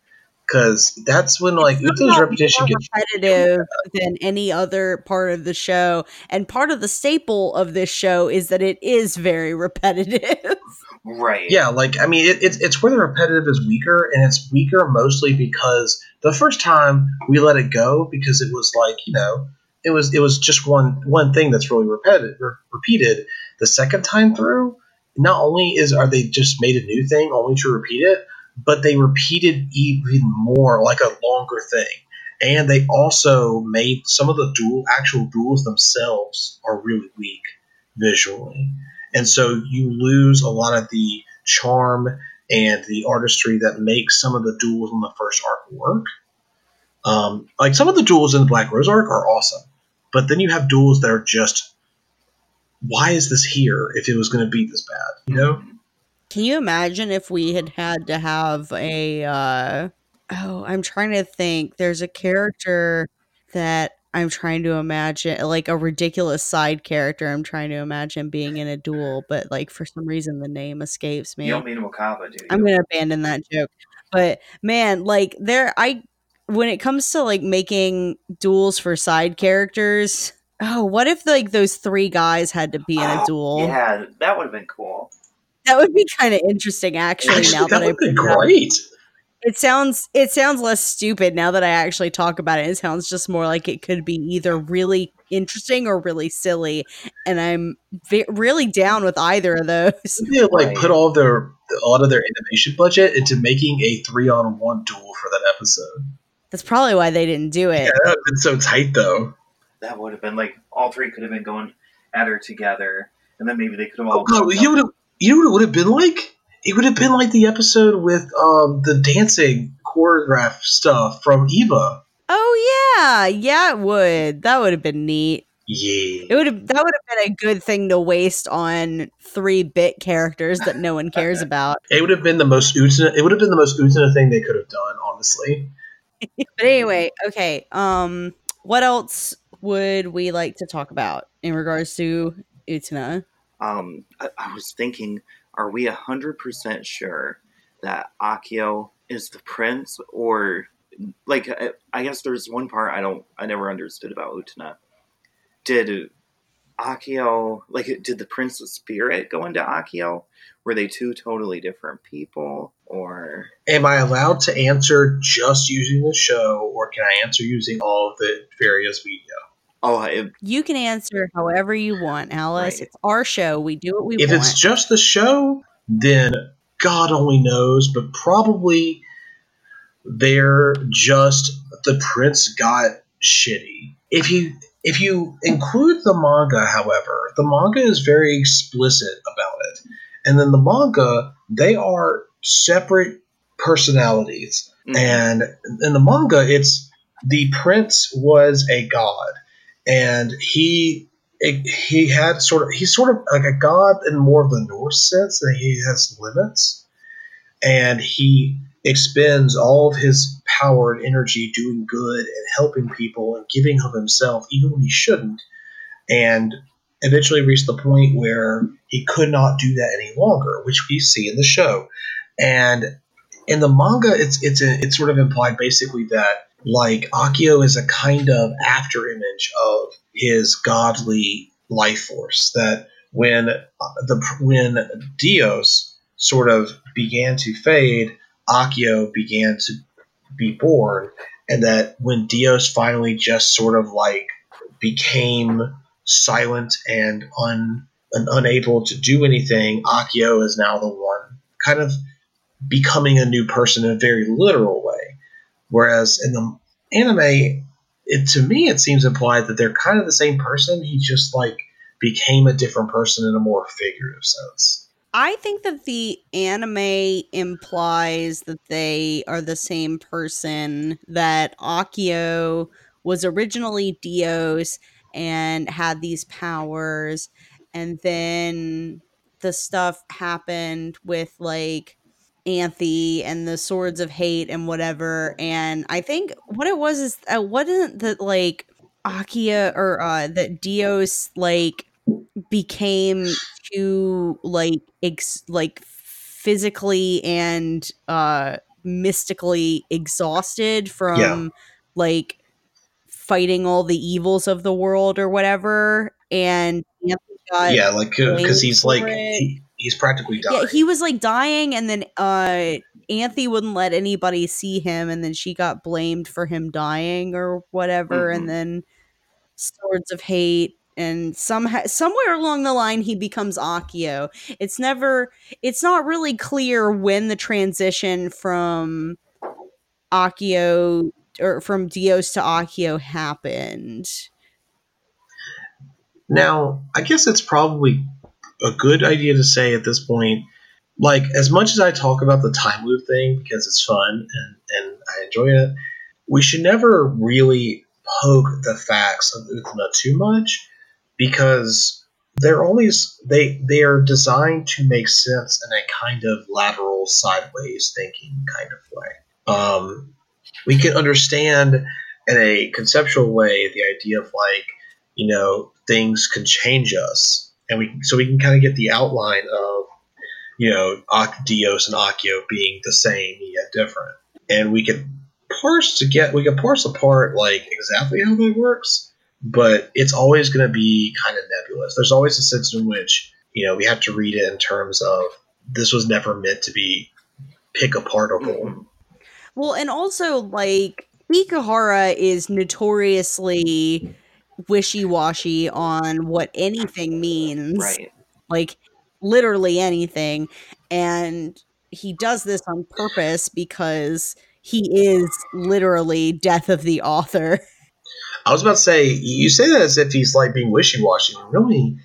because that's when like Uther's repetition gets repetitive than any other part of the show, and part of the staple of this show is that it is very repetitive. Right. Yeah, like I mean, it, it, it's where the repetitive is weaker, and it's weaker mostly because the first time we let it go because it was like you know it was it was just one one thing that's really repetitive re- repeated. The second time through, not only is are they just made a new thing only to repeat it, but they repeated even more, like a longer thing. And they also made some of the dual actual duels themselves are really weak visually. And so you lose a lot of the charm and the artistry that makes some of the duels in the first arc work. Um, like some of the duels in the Black Rose arc are awesome, but then you have duels that are just, why is this here if it was going to be this bad? You know? Can you imagine if we had had to have a? Uh, oh, I'm trying to think. There's a character that I'm trying to imagine, like a ridiculous side character. I'm trying to imagine being in a duel, but like for some reason the name escapes me. You don't mean Wakaba, do you? I'm gonna abandon that joke. But man, like there, I when it comes to like making duels for side characters. Oh, what if like those three guys had to be in a Oh, duel? Yeah, that would have been cool. That would be kind of interesting, actually. Actually, now that that I would be bring it up. great. it sounds it sounds less stupid now that I actually talk about it. It sounds just more like it could be either really interesting or really silly, and I'm ve- really down with either of those. They like put all their a lot of their animation budget into making a three on one duel for that episode. That's probably why they didn't do it. Yeah, that would have been so tight though. That would have been like all three could have been going at her together, and then maybe they could have all. Oh god, jumped you would have you know what it would have been like? It would have been like the episode with um the dancing choreograph stuff from Eva. Oh yeah, yeah, it would. That would have been neat. Yeah. It would have that would have been a good thing to waste on three bit characters that no one cares about. It would have been the most Utena, it would have been the most Utena thing they could have done, honestly. But anyway, okay. Um, what else would we like to talk about in regards to Utena? Um, I, I was thinking, are we a hundred percent sure that Akio is the prince, or like I, I guess there's one part I don't, I never understood about Utena. Did Akio like did the prince's spirit go into Akio? Were they two totally different people, or Am I allowed to answer just using the show, or can I answer using all of the various media? Oh, it, You can answer however you want, Alice. Right. It's our show. We do what we If want. If it's just the show, then God only knows, but probably they're just the prince got shitty. If you if you include the manga, however, the manga is very explicit about it. And then the manga, they are separate personalities. mm, And in the manga, it's the prince was a god, and he he had sort of he's sort of like a god in more of the Norse sense that he has limits, and he expends all of his power and energy doing good and helping people and giving of himself even when he shouldn't, and eventually reached the point where he could not do that any longer, which we see in the show, and in the manga, it's it's a, it's sort of implied basically that like Akio is a kind of after image of his godly life force. That when the when Dios sort of began to fade, Akio began to be born, and that when Dios finally just sort of like became silent and un and unable to do anything, Akio is now the one kind of becoming a new person in a very literal way. Whereas in the anime, it to me it seems implied that they're kind of the same person. He just like became a different person in a more figurative sense. I think that the anime implies that they are the same person, that Akio was originally Dios and had these powers, and then the stuff happened with like Anthy and the Swords of Hate and whatever. And I think what it was is uh, wasn't that like Akio or uh, that Dios like became too like ex- like physically and uh mystically exhausted from Yeah. like fighting all the evils of the world or whatever and yeah, like because he's like he, he's practically dying. yeah, he was like dying, and then uh Anthy wouldn't let anybody see him, and then she got blamed for him dying or whatever, Mhm. and then Swords of Hate and somehow somewhere along the line he becomes Akio. It's never it's not really clear when the transition from Akio or from Dios to Akio happened. Now, I guess it's probably a good idea to say at this point, like as much as I talk about the time loop thing because it's fun and, and I enjoy it, we should never really poke the facts of Utena too much because they're always they they are designed to make sense in a kind of lateral sideways thinking kind of way. Um, we can understand in a conceptual way the idea of like you know things can change us and we so we can kind of get the outline of you know Dios and Akio being the same yet different. And we can parse to get we can parse apart like exactly how that works but it's always going to be kind of nebulous. There's always a sense in which you know we have to read it in terms of this was never meant to be pick apartable mm-hmm. Well, and also like Ikuhara is notoriously wishy-washy on what anything means. Right. Like literally anything and he does this on purpose because he is literally death of the author. I was about to say you say that as if he's like being wishy-washy. Really,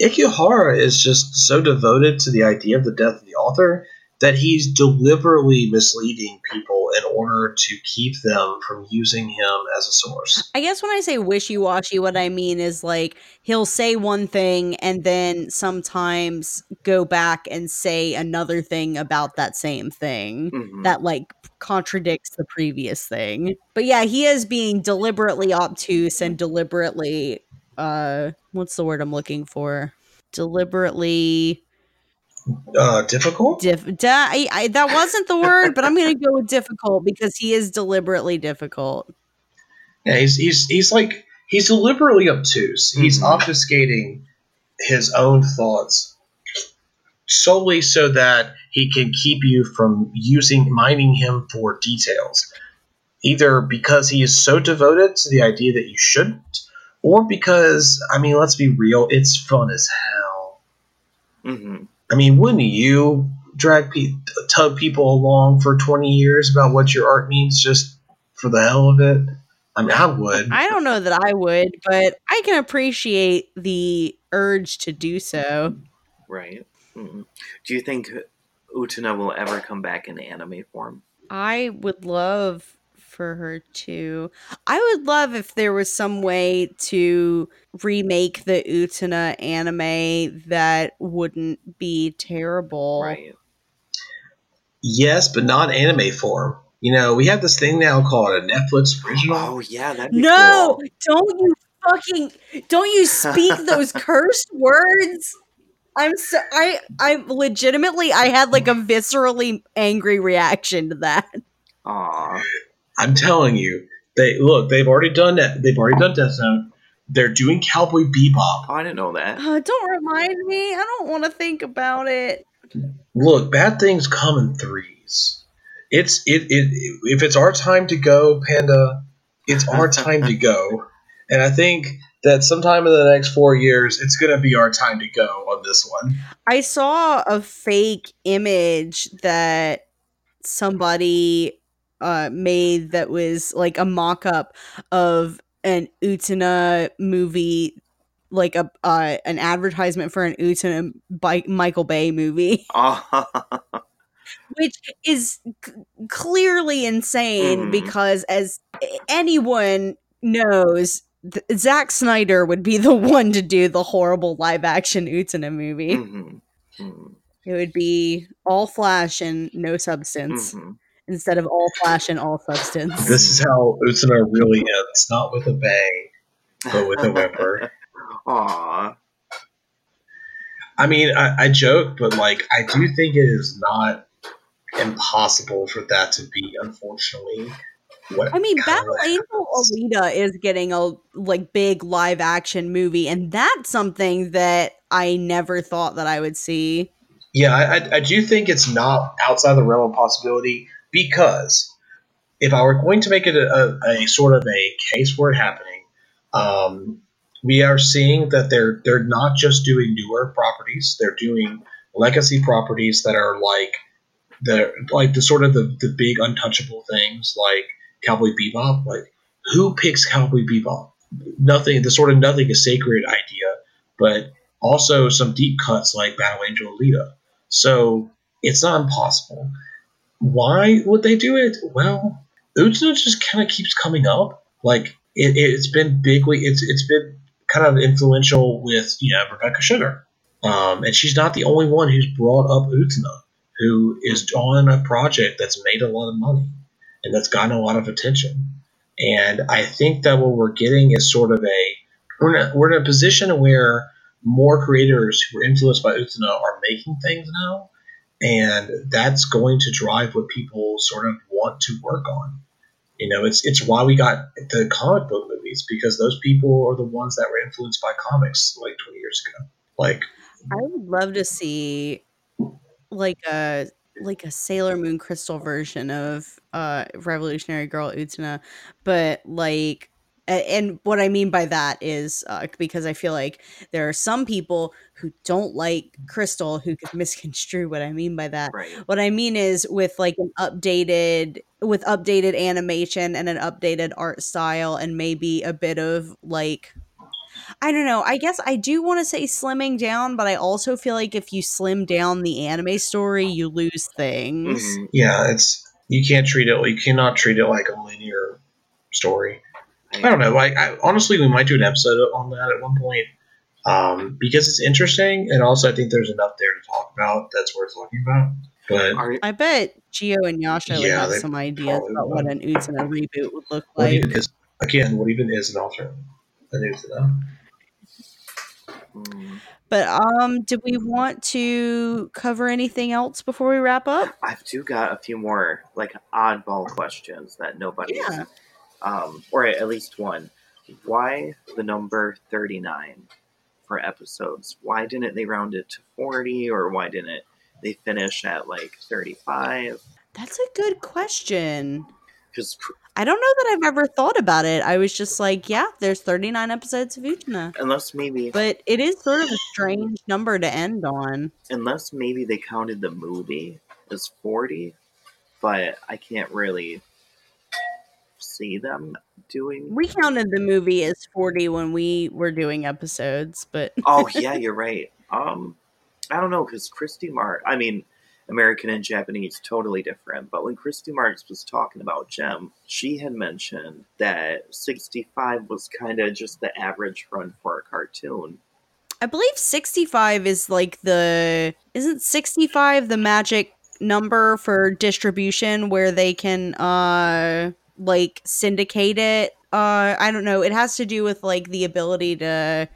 Ikuhara is just so devoted to the idea of the death of the author that he's deliberately misleading people in order to keep them from using him as a source. I guess when I say wishy washy, what I mean is like he'll say one thing and then sometimes go back and say another thing about that same thing mm-hmm. that like contradicts the previous thing. But yeah, he is being deliberately obtuse and deliberately uh what's the word I'm looking for? Deliberately uh, difficult. Dif- da- I, I, that wasn't the word, but I'm going to go with difficult because he is deliberately difficult. Yeah, he's he's he's like he's deliberately obtuse. Mm-hmm. He's obfuscating his own thoughts solely so that he can keep you from using mining him for details. Either because he is so devoted to the idea that you shouldn't, or because I mean, let's be real, it's fun as hell. Mm-hmm. I mean, wouldn't you drag pe- tug people along for 20 years about what your art means just for the hell of it? I mean, I would. I don't know that I would, but I can appreciate the urge to do so. Right. Mm-hmm. Do you think Utena will ever come back in anime form? I would love for her to. I would love if there was some way to remake the Utena anime that wouldn't be terrible. Right. Yes, but not anime form. You know, we have this thing now called a Netflix original. Oh yeah, that no! Cool. Don't you fucking don't you speak those cursed words? I'm so I I legitimately I had like a viscerally angry reaction to that. Aw. I'm telling you, they look. They've already done that. They've already done Death Note. They're doing Cowboy Bebop. Oh, I didn't know that. Uh, don't remind me. I don't want to think about it. Look, bad things come in threes. It's it, it if it's our time to go, Panda. It's our time to go, and I think that sometime in the next four years, it's going to be our time to go on this one. I saw a fake image that somebody uh, made that was like a mock up of an Utena movie, like a uh, an advertisement for an Utena by Michael Bay movie. Which is c- clearly insane mm. because, as anyone knows, th- Zack Snyder would be the one to do the horrible live action Utena movie. Mm-hmm. Mm-hmm. It would be all flash and no substance. Mm-hmm instead of all flash and all substance. This is how Utena really ends, not with a bang, but with a whimper. Aww. I mean, I, I joke, but like, I do think it is not impossible for that to be, unfortunately. What I mean, Battle Angel Alita is getting a like big live action movie, and that's something that I never thought that I would see. Yeah, I, I do think it's not outside the realm of possibility because if I were going to make it a, a, a sort of a case for it happening, um, we are seeing that they're they're not just doing newer properties; they're doing legacy properties that are like the like the sort of the, the big untouchable things like Cowboy Bebop. Like who picks Cowboy Bebop? Nothing. The sort of nothing is sacred idea, but also some deep cuts like Battle Angel Alita. So it's not impossible. Why would they do it? Well, Utena just kind of keeps coming up. Like it, it's been bigly, it's it's been kind of influential with you know Rebecca Sugar, um, and she's not the only one who's brought up Utena, who is on a project that's made a lot of money and that's gotten a lot of attention. And I think that what we're getting is sort of a we're in a, we're in a position where more creators who are influenced by Utena are making things now, and that's going to drive what people sort of want to work on. You know, it's it's why we got the comic book movies because those people are the ones that were influenced by comics like 20 years ago. Like, I would love to see like a like a Sailor Moon Crystal version of uh Revolutionary Girl Utena, but like and what I mean by that is uh, because I feel like there are some people who don't like Crystal who could misconstrue what I mean by that. Right. What I mean is with like an updated with updated animation and an updated art style and maybe a bit of like I don't know. I guess I do want to say slimming down, but I also feel like if you slim down the anime story, you lose things. Mhm. yeah, it's you can't treat it. You cannot treat it like a linear story. I don't know. Like, I, honestly, we might do an episode on that at one point um, because it's interesting, and also I think there's enough there to talk about that's worth talking about. But I bet Geo and Yasha would have some ideas probably about what an Utena reboot would look like. even is again? What even is an alternate? An Utena? mm, But um, did we want to cover anything else before we wrap up? I've do got a few more like oddball questions that nobody, Yeah. Um, or at least one. Why the number thirty nine for episodes? Why didn't they round it to forty, or why didn't they finish at like thirty five? That's a good question. Because I don't know that I've ever thought about it. I was just like, yeah, there's 39 episodes of Utena. unless maybe But it is sort of a strange number to end on. unless maybe they counted the movie as 40 but i can't really see them doing We counted the movie as 40 when we were doing episodes, but oh yeah you're right. Um i don't know because Christy Marx i mean american and japanese totally different but when Christy Marx was talking about Jem she had mentioned that 65 was kind of just the average run for a cartoon. I believe 65 is like the isn't 65 the magic number for distribution where they can uh like syndicate it. Uh I don't know. It has to do with like the ability to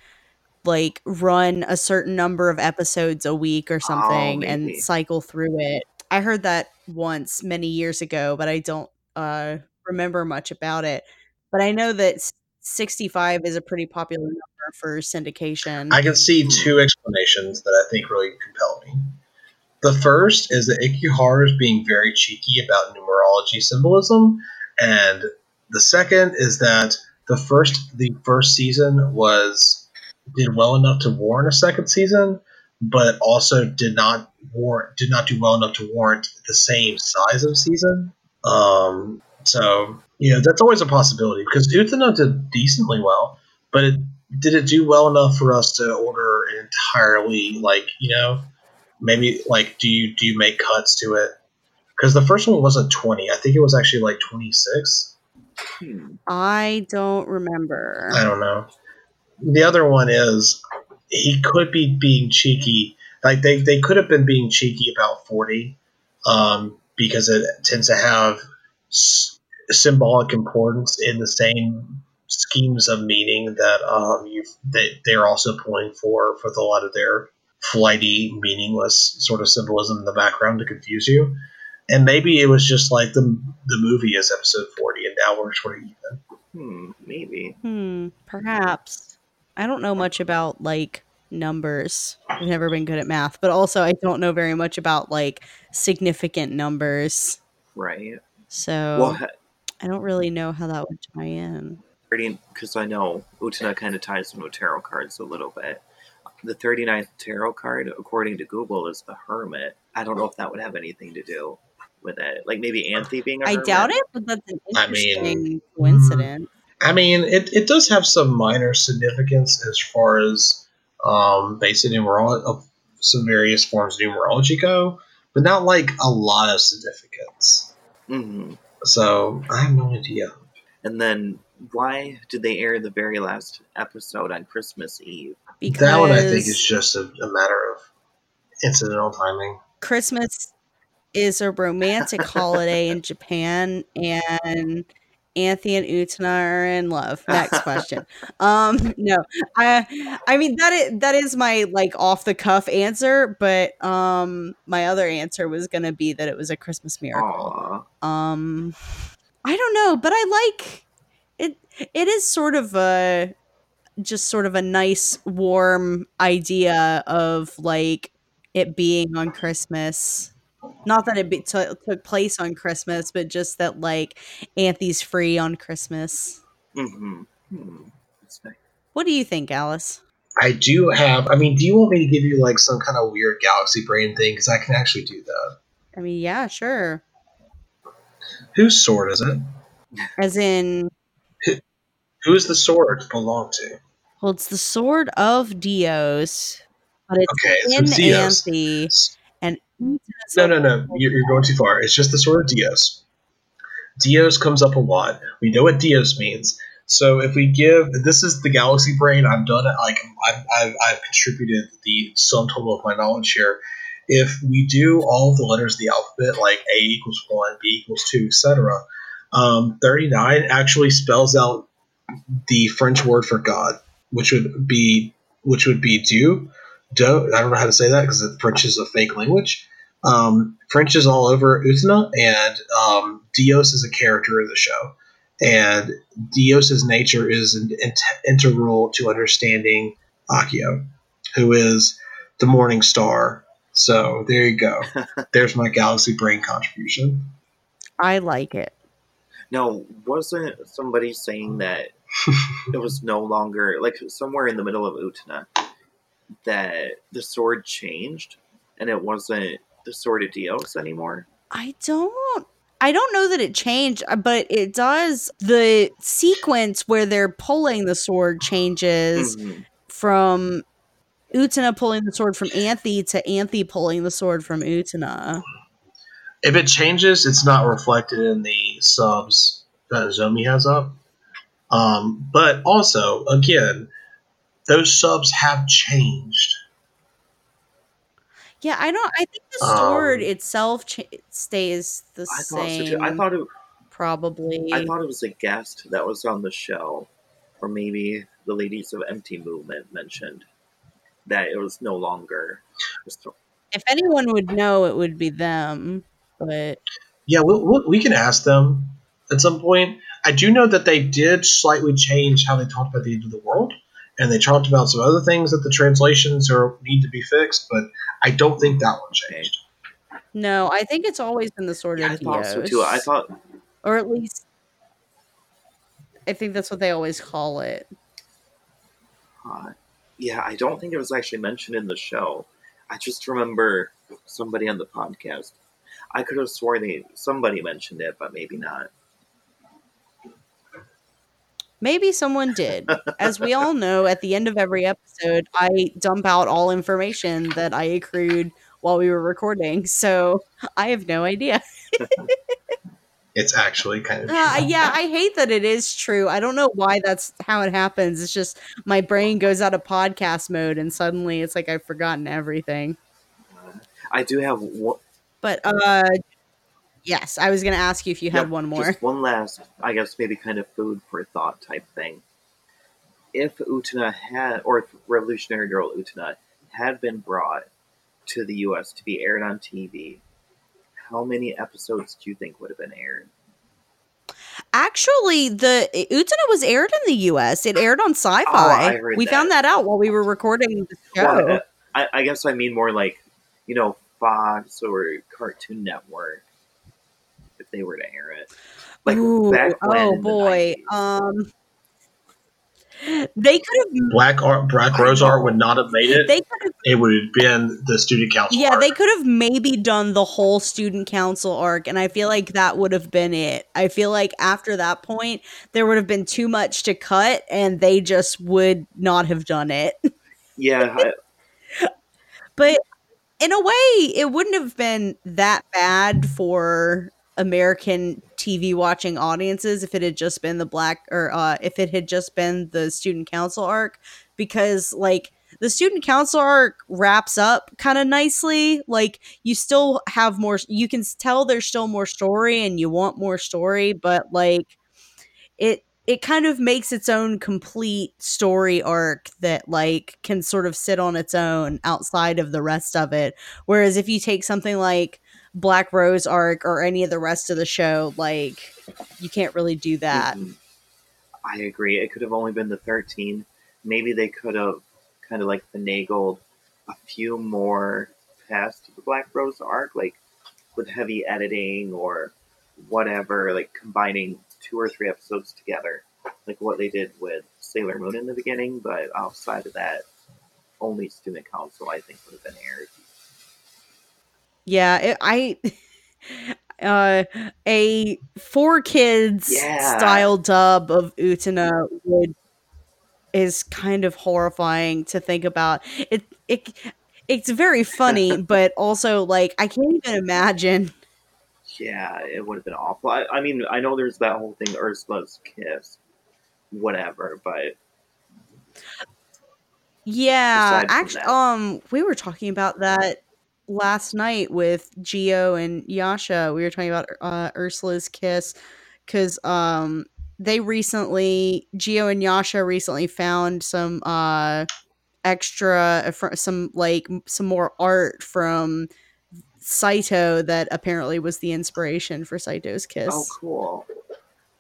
like run a certain number of episodes a week or something and cycle through it. I heard that once many years ago, but I don't uh remember much about it. But I know that 65 is a pretty popular number for syndication. I can see two explanations that I think really compel me. The first is that Ikuhara is being very cheeky about numerology symbolism, and the second is that the first the first season was did well enough to warrant a second season, but also did not warrant did not do well enough to warrant the same size of season. Um, so you know that's always a possibility because Utena did decently well, but it, did it do well enough for us to order entirely like you know maybe like do you do you make cuts to it? Because the first one wasn't twenty, I think it was actually like twenty six. hmm. I don't remember. I don't know. The other one is he could be being cheeky. Like they, they could have been being cheeky about forty, um, because it tends to have s- symbolic importance in the same schemes of meaning that um, you they they're also pulling for for the, a lot of their flighty, meaningless sort of symbolism in the background to confuse you. And maybe it was just like the the movie is episode forty, and now we're sort of even. Hmm, maybe. Hmm, perhaps. I don't know much about like numbers. I've never been good at math, but also I don't know very much about like significant numbers. Right. So Well, ha- I don't really know how that would tie in. because I know Utena kind of ties into tarot cards a little bit. The 39th tarot card, according to Google, is the Hermit. I don't know if that would have anything to do with it. Like maybe Anthy being a I doubt it, but that's an I mean, interesting coincidence. I mean, it, it does have some minor significance as far as um, basic numerology of some various forms of numerology go, but not like a lot of significance. hmm So I have no idea. And then why did they air the very last episode on Christmas Eve? Because that one I think is just a, a matter of incidental timing. Christmas is a romantic holiday in Japan, and Anthy and Utena are in love. Next question. Um, no, I, I mean that is that is my like off the cuff answer, but um, my other answer was gonna be that it was a Christmas miracle. Aw. Um, I don't know, but I like it. It is sort of a just sort of a nice, warm idea of like it being on Christmas. Not that it be, t- took place on Christmas, but just that like Anthy's free on Christmas. Mm-hmm. Hmm. Nice. What do you think, Alice? I do have. I mean, do you want me to give you like some kind of weird galaxy brain thing? Because I can actually do that. I mean, yeah, sure. Whose sword is it? As in, Who is the sword belong to? well, it's the sword of Dios, but it's Okay, in it's Dios. Anthe and Utena's No, no, no. You're, you're going too far. It's just the sword of Dios. Dios comes up a lot. We know what Dios means. So if we give this is the galaxy brain, I've done it. Like I've, I've, I've contributed the sum total of my knowledge here. If we do all the letters of the alphabet, like A equals one, B equals two, etc., um, thirty nine actually spells out the French word for God, which would be which would be Dieu. Do, I don't know how to say that because French is a fake language. Um, French is all over Utena, and um, Dios is a character in the show. And Dios's nature is an int- integral to understanding Akio, who is the morning star. So there you go. There's my galaxy brain contribution. I like it. Now, wasn't somebody saying that it was no longer like somewhere in the middle of Utena that the sword changed and it wasn't the sword of Dios anymore? I don't I don't know that it changed, uh, but it does the sequence where they're pulling the sword changes Mhm. from Utena pulling the sword from Anthy to Anthy pulling the sword from Utena. If it changes, it's not reflected in the subs that Zomi has up. Um, but also, again, those subs have changed. Yeah, I don't I think the sword Um, itself cha- stays the I thought so same too. I thought it. probably. I thought it was a guest that was on the show, or maybe the ladies of Empty Movement mentioned that it was no longer. if anyone would know it would be them, but Yeah, we'll, we'll, we can ask them at some point. I do know that they did slightly change how they talked about the end of the world, and they talked about some other things that the translations are need to be fixed. But I don't think that one changed. no, I think it's always been the sword I of thought Dios. so too. I thought or at least I think that's what they always call it. Uh, yeah, I don't think it was actually mentioned in the show. I just remember somebody on the podcast. I could have sworn they somebody mentioned it, but maybe not. Maybe someone did. As we all know, at the end of every episode, I dump out all information that I accrued while we were recording. So I have no idea. It's actually kind of Uh, yeah, I hate that it is true. I don't know why that's how it happens. It's just my brain goes out of podcast mode and suddenly it's like I've forgotten everything. I do have one, But uh yes, I was going to ask you if you had one more. Just one last, I guess, maybe kind of food for thought type thing. If Utena had, or if Revolutionary Girl Utena had been brought to the U.S. to be aired on TV, how many episodes do you think would have been aired? Actually, the Utena was aired in the US. It aired on Sci-Fi. Oh, I heard we that. found that out while we were recording the show. Well, I, I guess I mean more like, you know, Fox or Cartoon Network, they were to air it. Like Ooh, back when oh in the boy. 90s. Um They could have Black art, Black Rose art would not have made it. they could have it would have been the student council. yeah, art. they could have maybe done the whole student council arc, and I feel like that would have been it. I feel like after that point, there would have been too much to cut, and they just would not have done it. Yeah, I, But in a way, it wouldn't have been that bad for American TV watching audiences if it had just been the black or uh, if it had just been the student council arc, because like the student council arc wraps up kind of nicely. Like you still have more, you can tell there's still more story and you want more story, but like it it kind of makes its own complete story arc that like can sort of sit on its own outside of the rest of it whereas if you take something like black rose arc or any of the rest of the show like you can't really do that. I agree. It could have only been the 13. Maybe they could have kind of like finagled a few more past the Black Rose arc, like with heavy editing or whatever, like combining two or three episodes together, like what they did with Sailor Moon in the beginning. But outside of that, only Student Council, I think, would have been aired. Yeah it, i uh a four kids Yeah. style dub of Utena would is kind of horrifying to think about it it it's very funny but also like i can't even imagine Yeah, it would have been awful. I, I mean, I know there's that whole thing, Ursula's kiss, whatever, but Yeah, actually, um, we were talking about that last night with Geo and Yasha. We were talking about uh, Ursula's kiss because um they recently Geo and Yasha recently found some uh extra some like some more art from Saito that apparently was the inspiration for Saito's kiss oh, cool.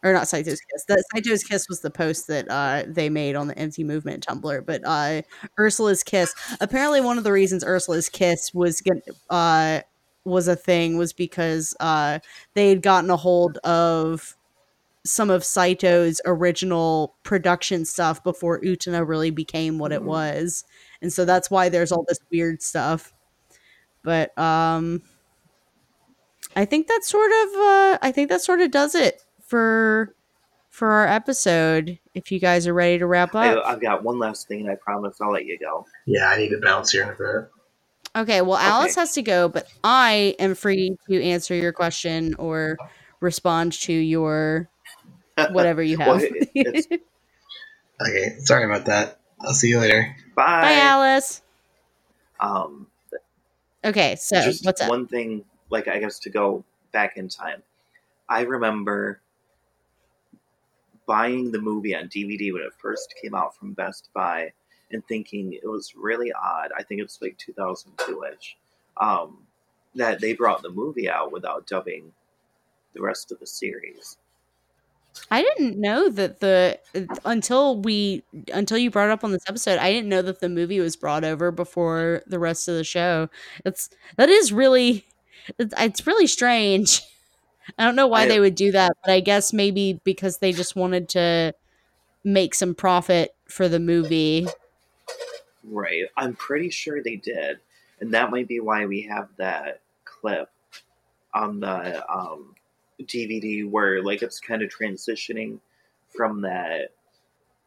Or not Saito's Kiss. That Saito's Kiss was the post that uh, they made on the Empty Movement Tumblr. But uh, Ursula's Kiss, apparently, one of the reasons Ursula's Kiss was gon- uh, was a thing was because uh, they had gotten a hold of some of Saito's original production stuff before Utena really became what it Mhm. was, and so that's why there's all this weird stuff. But um, I think that sort of uh, I think that sort of does it for for our episode. If you guys are ready to wrap up, I've got one last thing, and I promise I'll let you go. Yeah, I need to bounce here in a bit. okay. Well, Alice has to go, but I am free to answer your question or respond to your whatever you Well, have. it- Okay, sorry about that. I'll see you later. Bye. Bye, Alice. Um, Okay, so just what's up? one thing, like I guess to go back in time. I remember buying the movie on DVD when it first came out from Best Buy and thinking it was really odd. I think it was like 2002 ish. Um, that they brought the movie out without dubbing the rest of the series. I didn't know that the until we until you brought it up on this episode, I didn't know that the movie was brought over before the rest of the show. It's that is really it's, it's really strange. I don't know why I- they would do that, but I guess maybe because they just wanted to make some profit for the movie. Right. I'm pretty sure they did. And that might be why we have that clip on the um, DVD where like it's kind of transitioning from that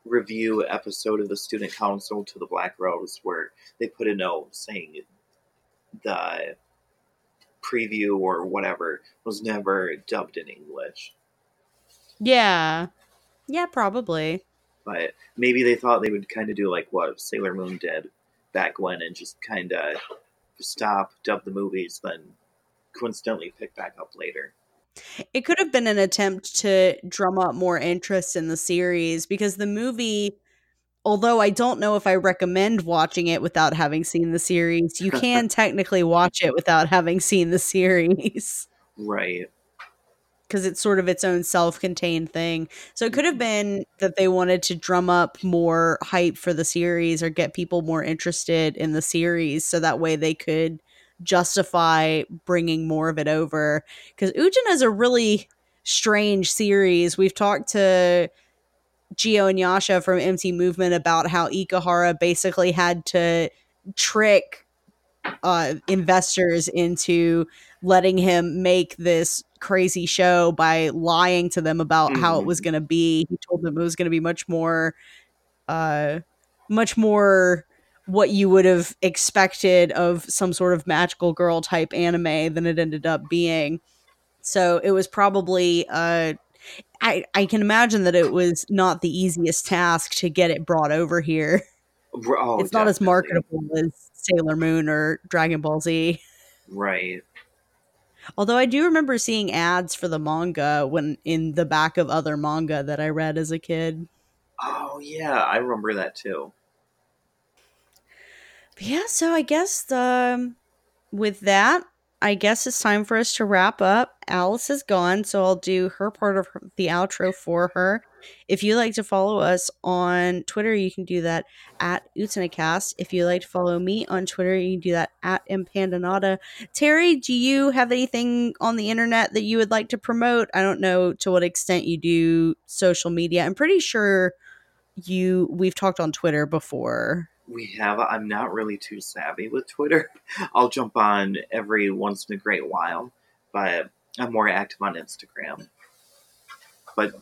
review episode of the student council to the Black Rose where they put a note saying the preview or whatever was never dubbed in English. Yeah. Yeah, probably. But maybe they thought they would kind of do like what Sailor Moon did back when and just kind of stop, dub the movies, then coincidentally pick back up later. It could have been an attempt to drum up more interest in the series because the movie, although I don't know if I recommend watching it without having seen the series, you can technically watch it without having seen the series Right. because it's sort of its own self contained thing. So it could have mm-hmm. been that they wanted to drum up more hype for the series or get people more interested in the series so that way they could justify bringing more of it over because Utena is a really strange series. We've talked to Geo and Yasha from Empty Movement about how Ikuhara basically had to trick uh, investors into letting him make this crazy show by lying to them about mm-hmm. how it was mm-hmm. going to be. He told them it was going to be much more, uh, much more what you would have expected of some sort of magical girl type anime than it ended up being. So it was probably uh, I, I can imagine that it was not the easiest task to get it brought over here. Oh, it's not definitely. as marketable as Sailor Moon or Dragon Ball Z. Right. Although I do remember seeing ads for the manga when in the back of other manga that I read as a kid. Oh yeah, I remember that too. But yeah, so I guess um, with that, I guess it's time for us to wrap up. Alice is gone, so I'll do her part of the outro for her. If you like to follow us on Twitter, you can do that at Utenacast. If you like to follow me on Twitter, you can do that at Impandanata. Terry, do you have anything on the internet that you would like to promote? I don't know to what extent you do social media. I'm pretty sure you we've talked on Twitter before we have. I'm not really too savvy with Twitter. I'll jump on every once in a great while, but I'm more active on Instagram. But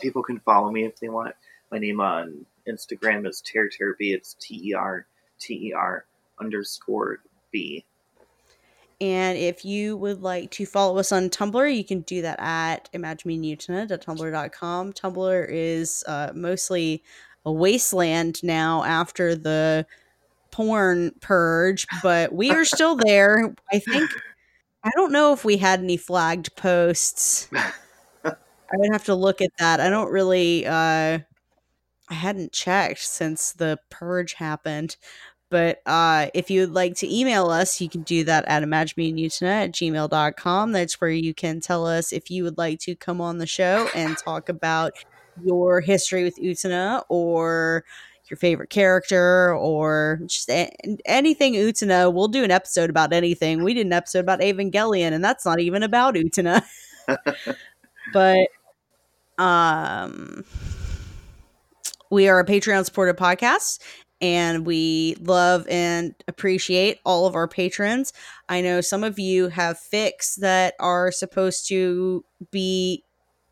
people can follow me if they want. My name on Instagram is Ter Ter B. It's T E R T E R underscore B. And if you would like to follow us on Tumblr, you can do that at imaginemutina.tumblr.com. Tumblr is uh, mostly a wasteland now after the porn purge, but we are still there. I think I don't know if we had any flagged posts. I would have to look at that. I don't really uh I hadn't checked since the purge happened. But uh, if you'd like to email us, you can do that at imaginemutina at gmail.com. That's where you can tell us if you would like to come on the show and talk about your history with Utena or your favorite character or just a- anything Utena. We'll do an episode about anything. We did an episode about Evangelion, and that's not even about Utena. but um, we are a Patreon supported podcast and we love and appreciate all of our patrons. I know some of you have fics that are supposed to be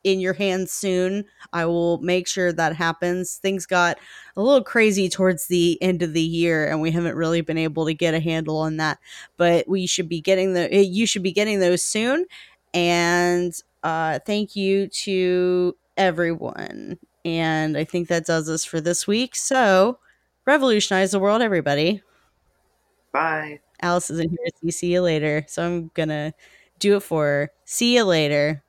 in your hands soon. I will make sure that happens. Things got a little crazy towards the end of the year and we haven't really been able to get a handle on that. But we should be getting the eh, you should be getting those soon. And uh thank you to everyone. And I think that does us for this week. So, revolutionize the world everybody. Bye. Alice isn't here. See you later. So I'm going to do it for her. See you later.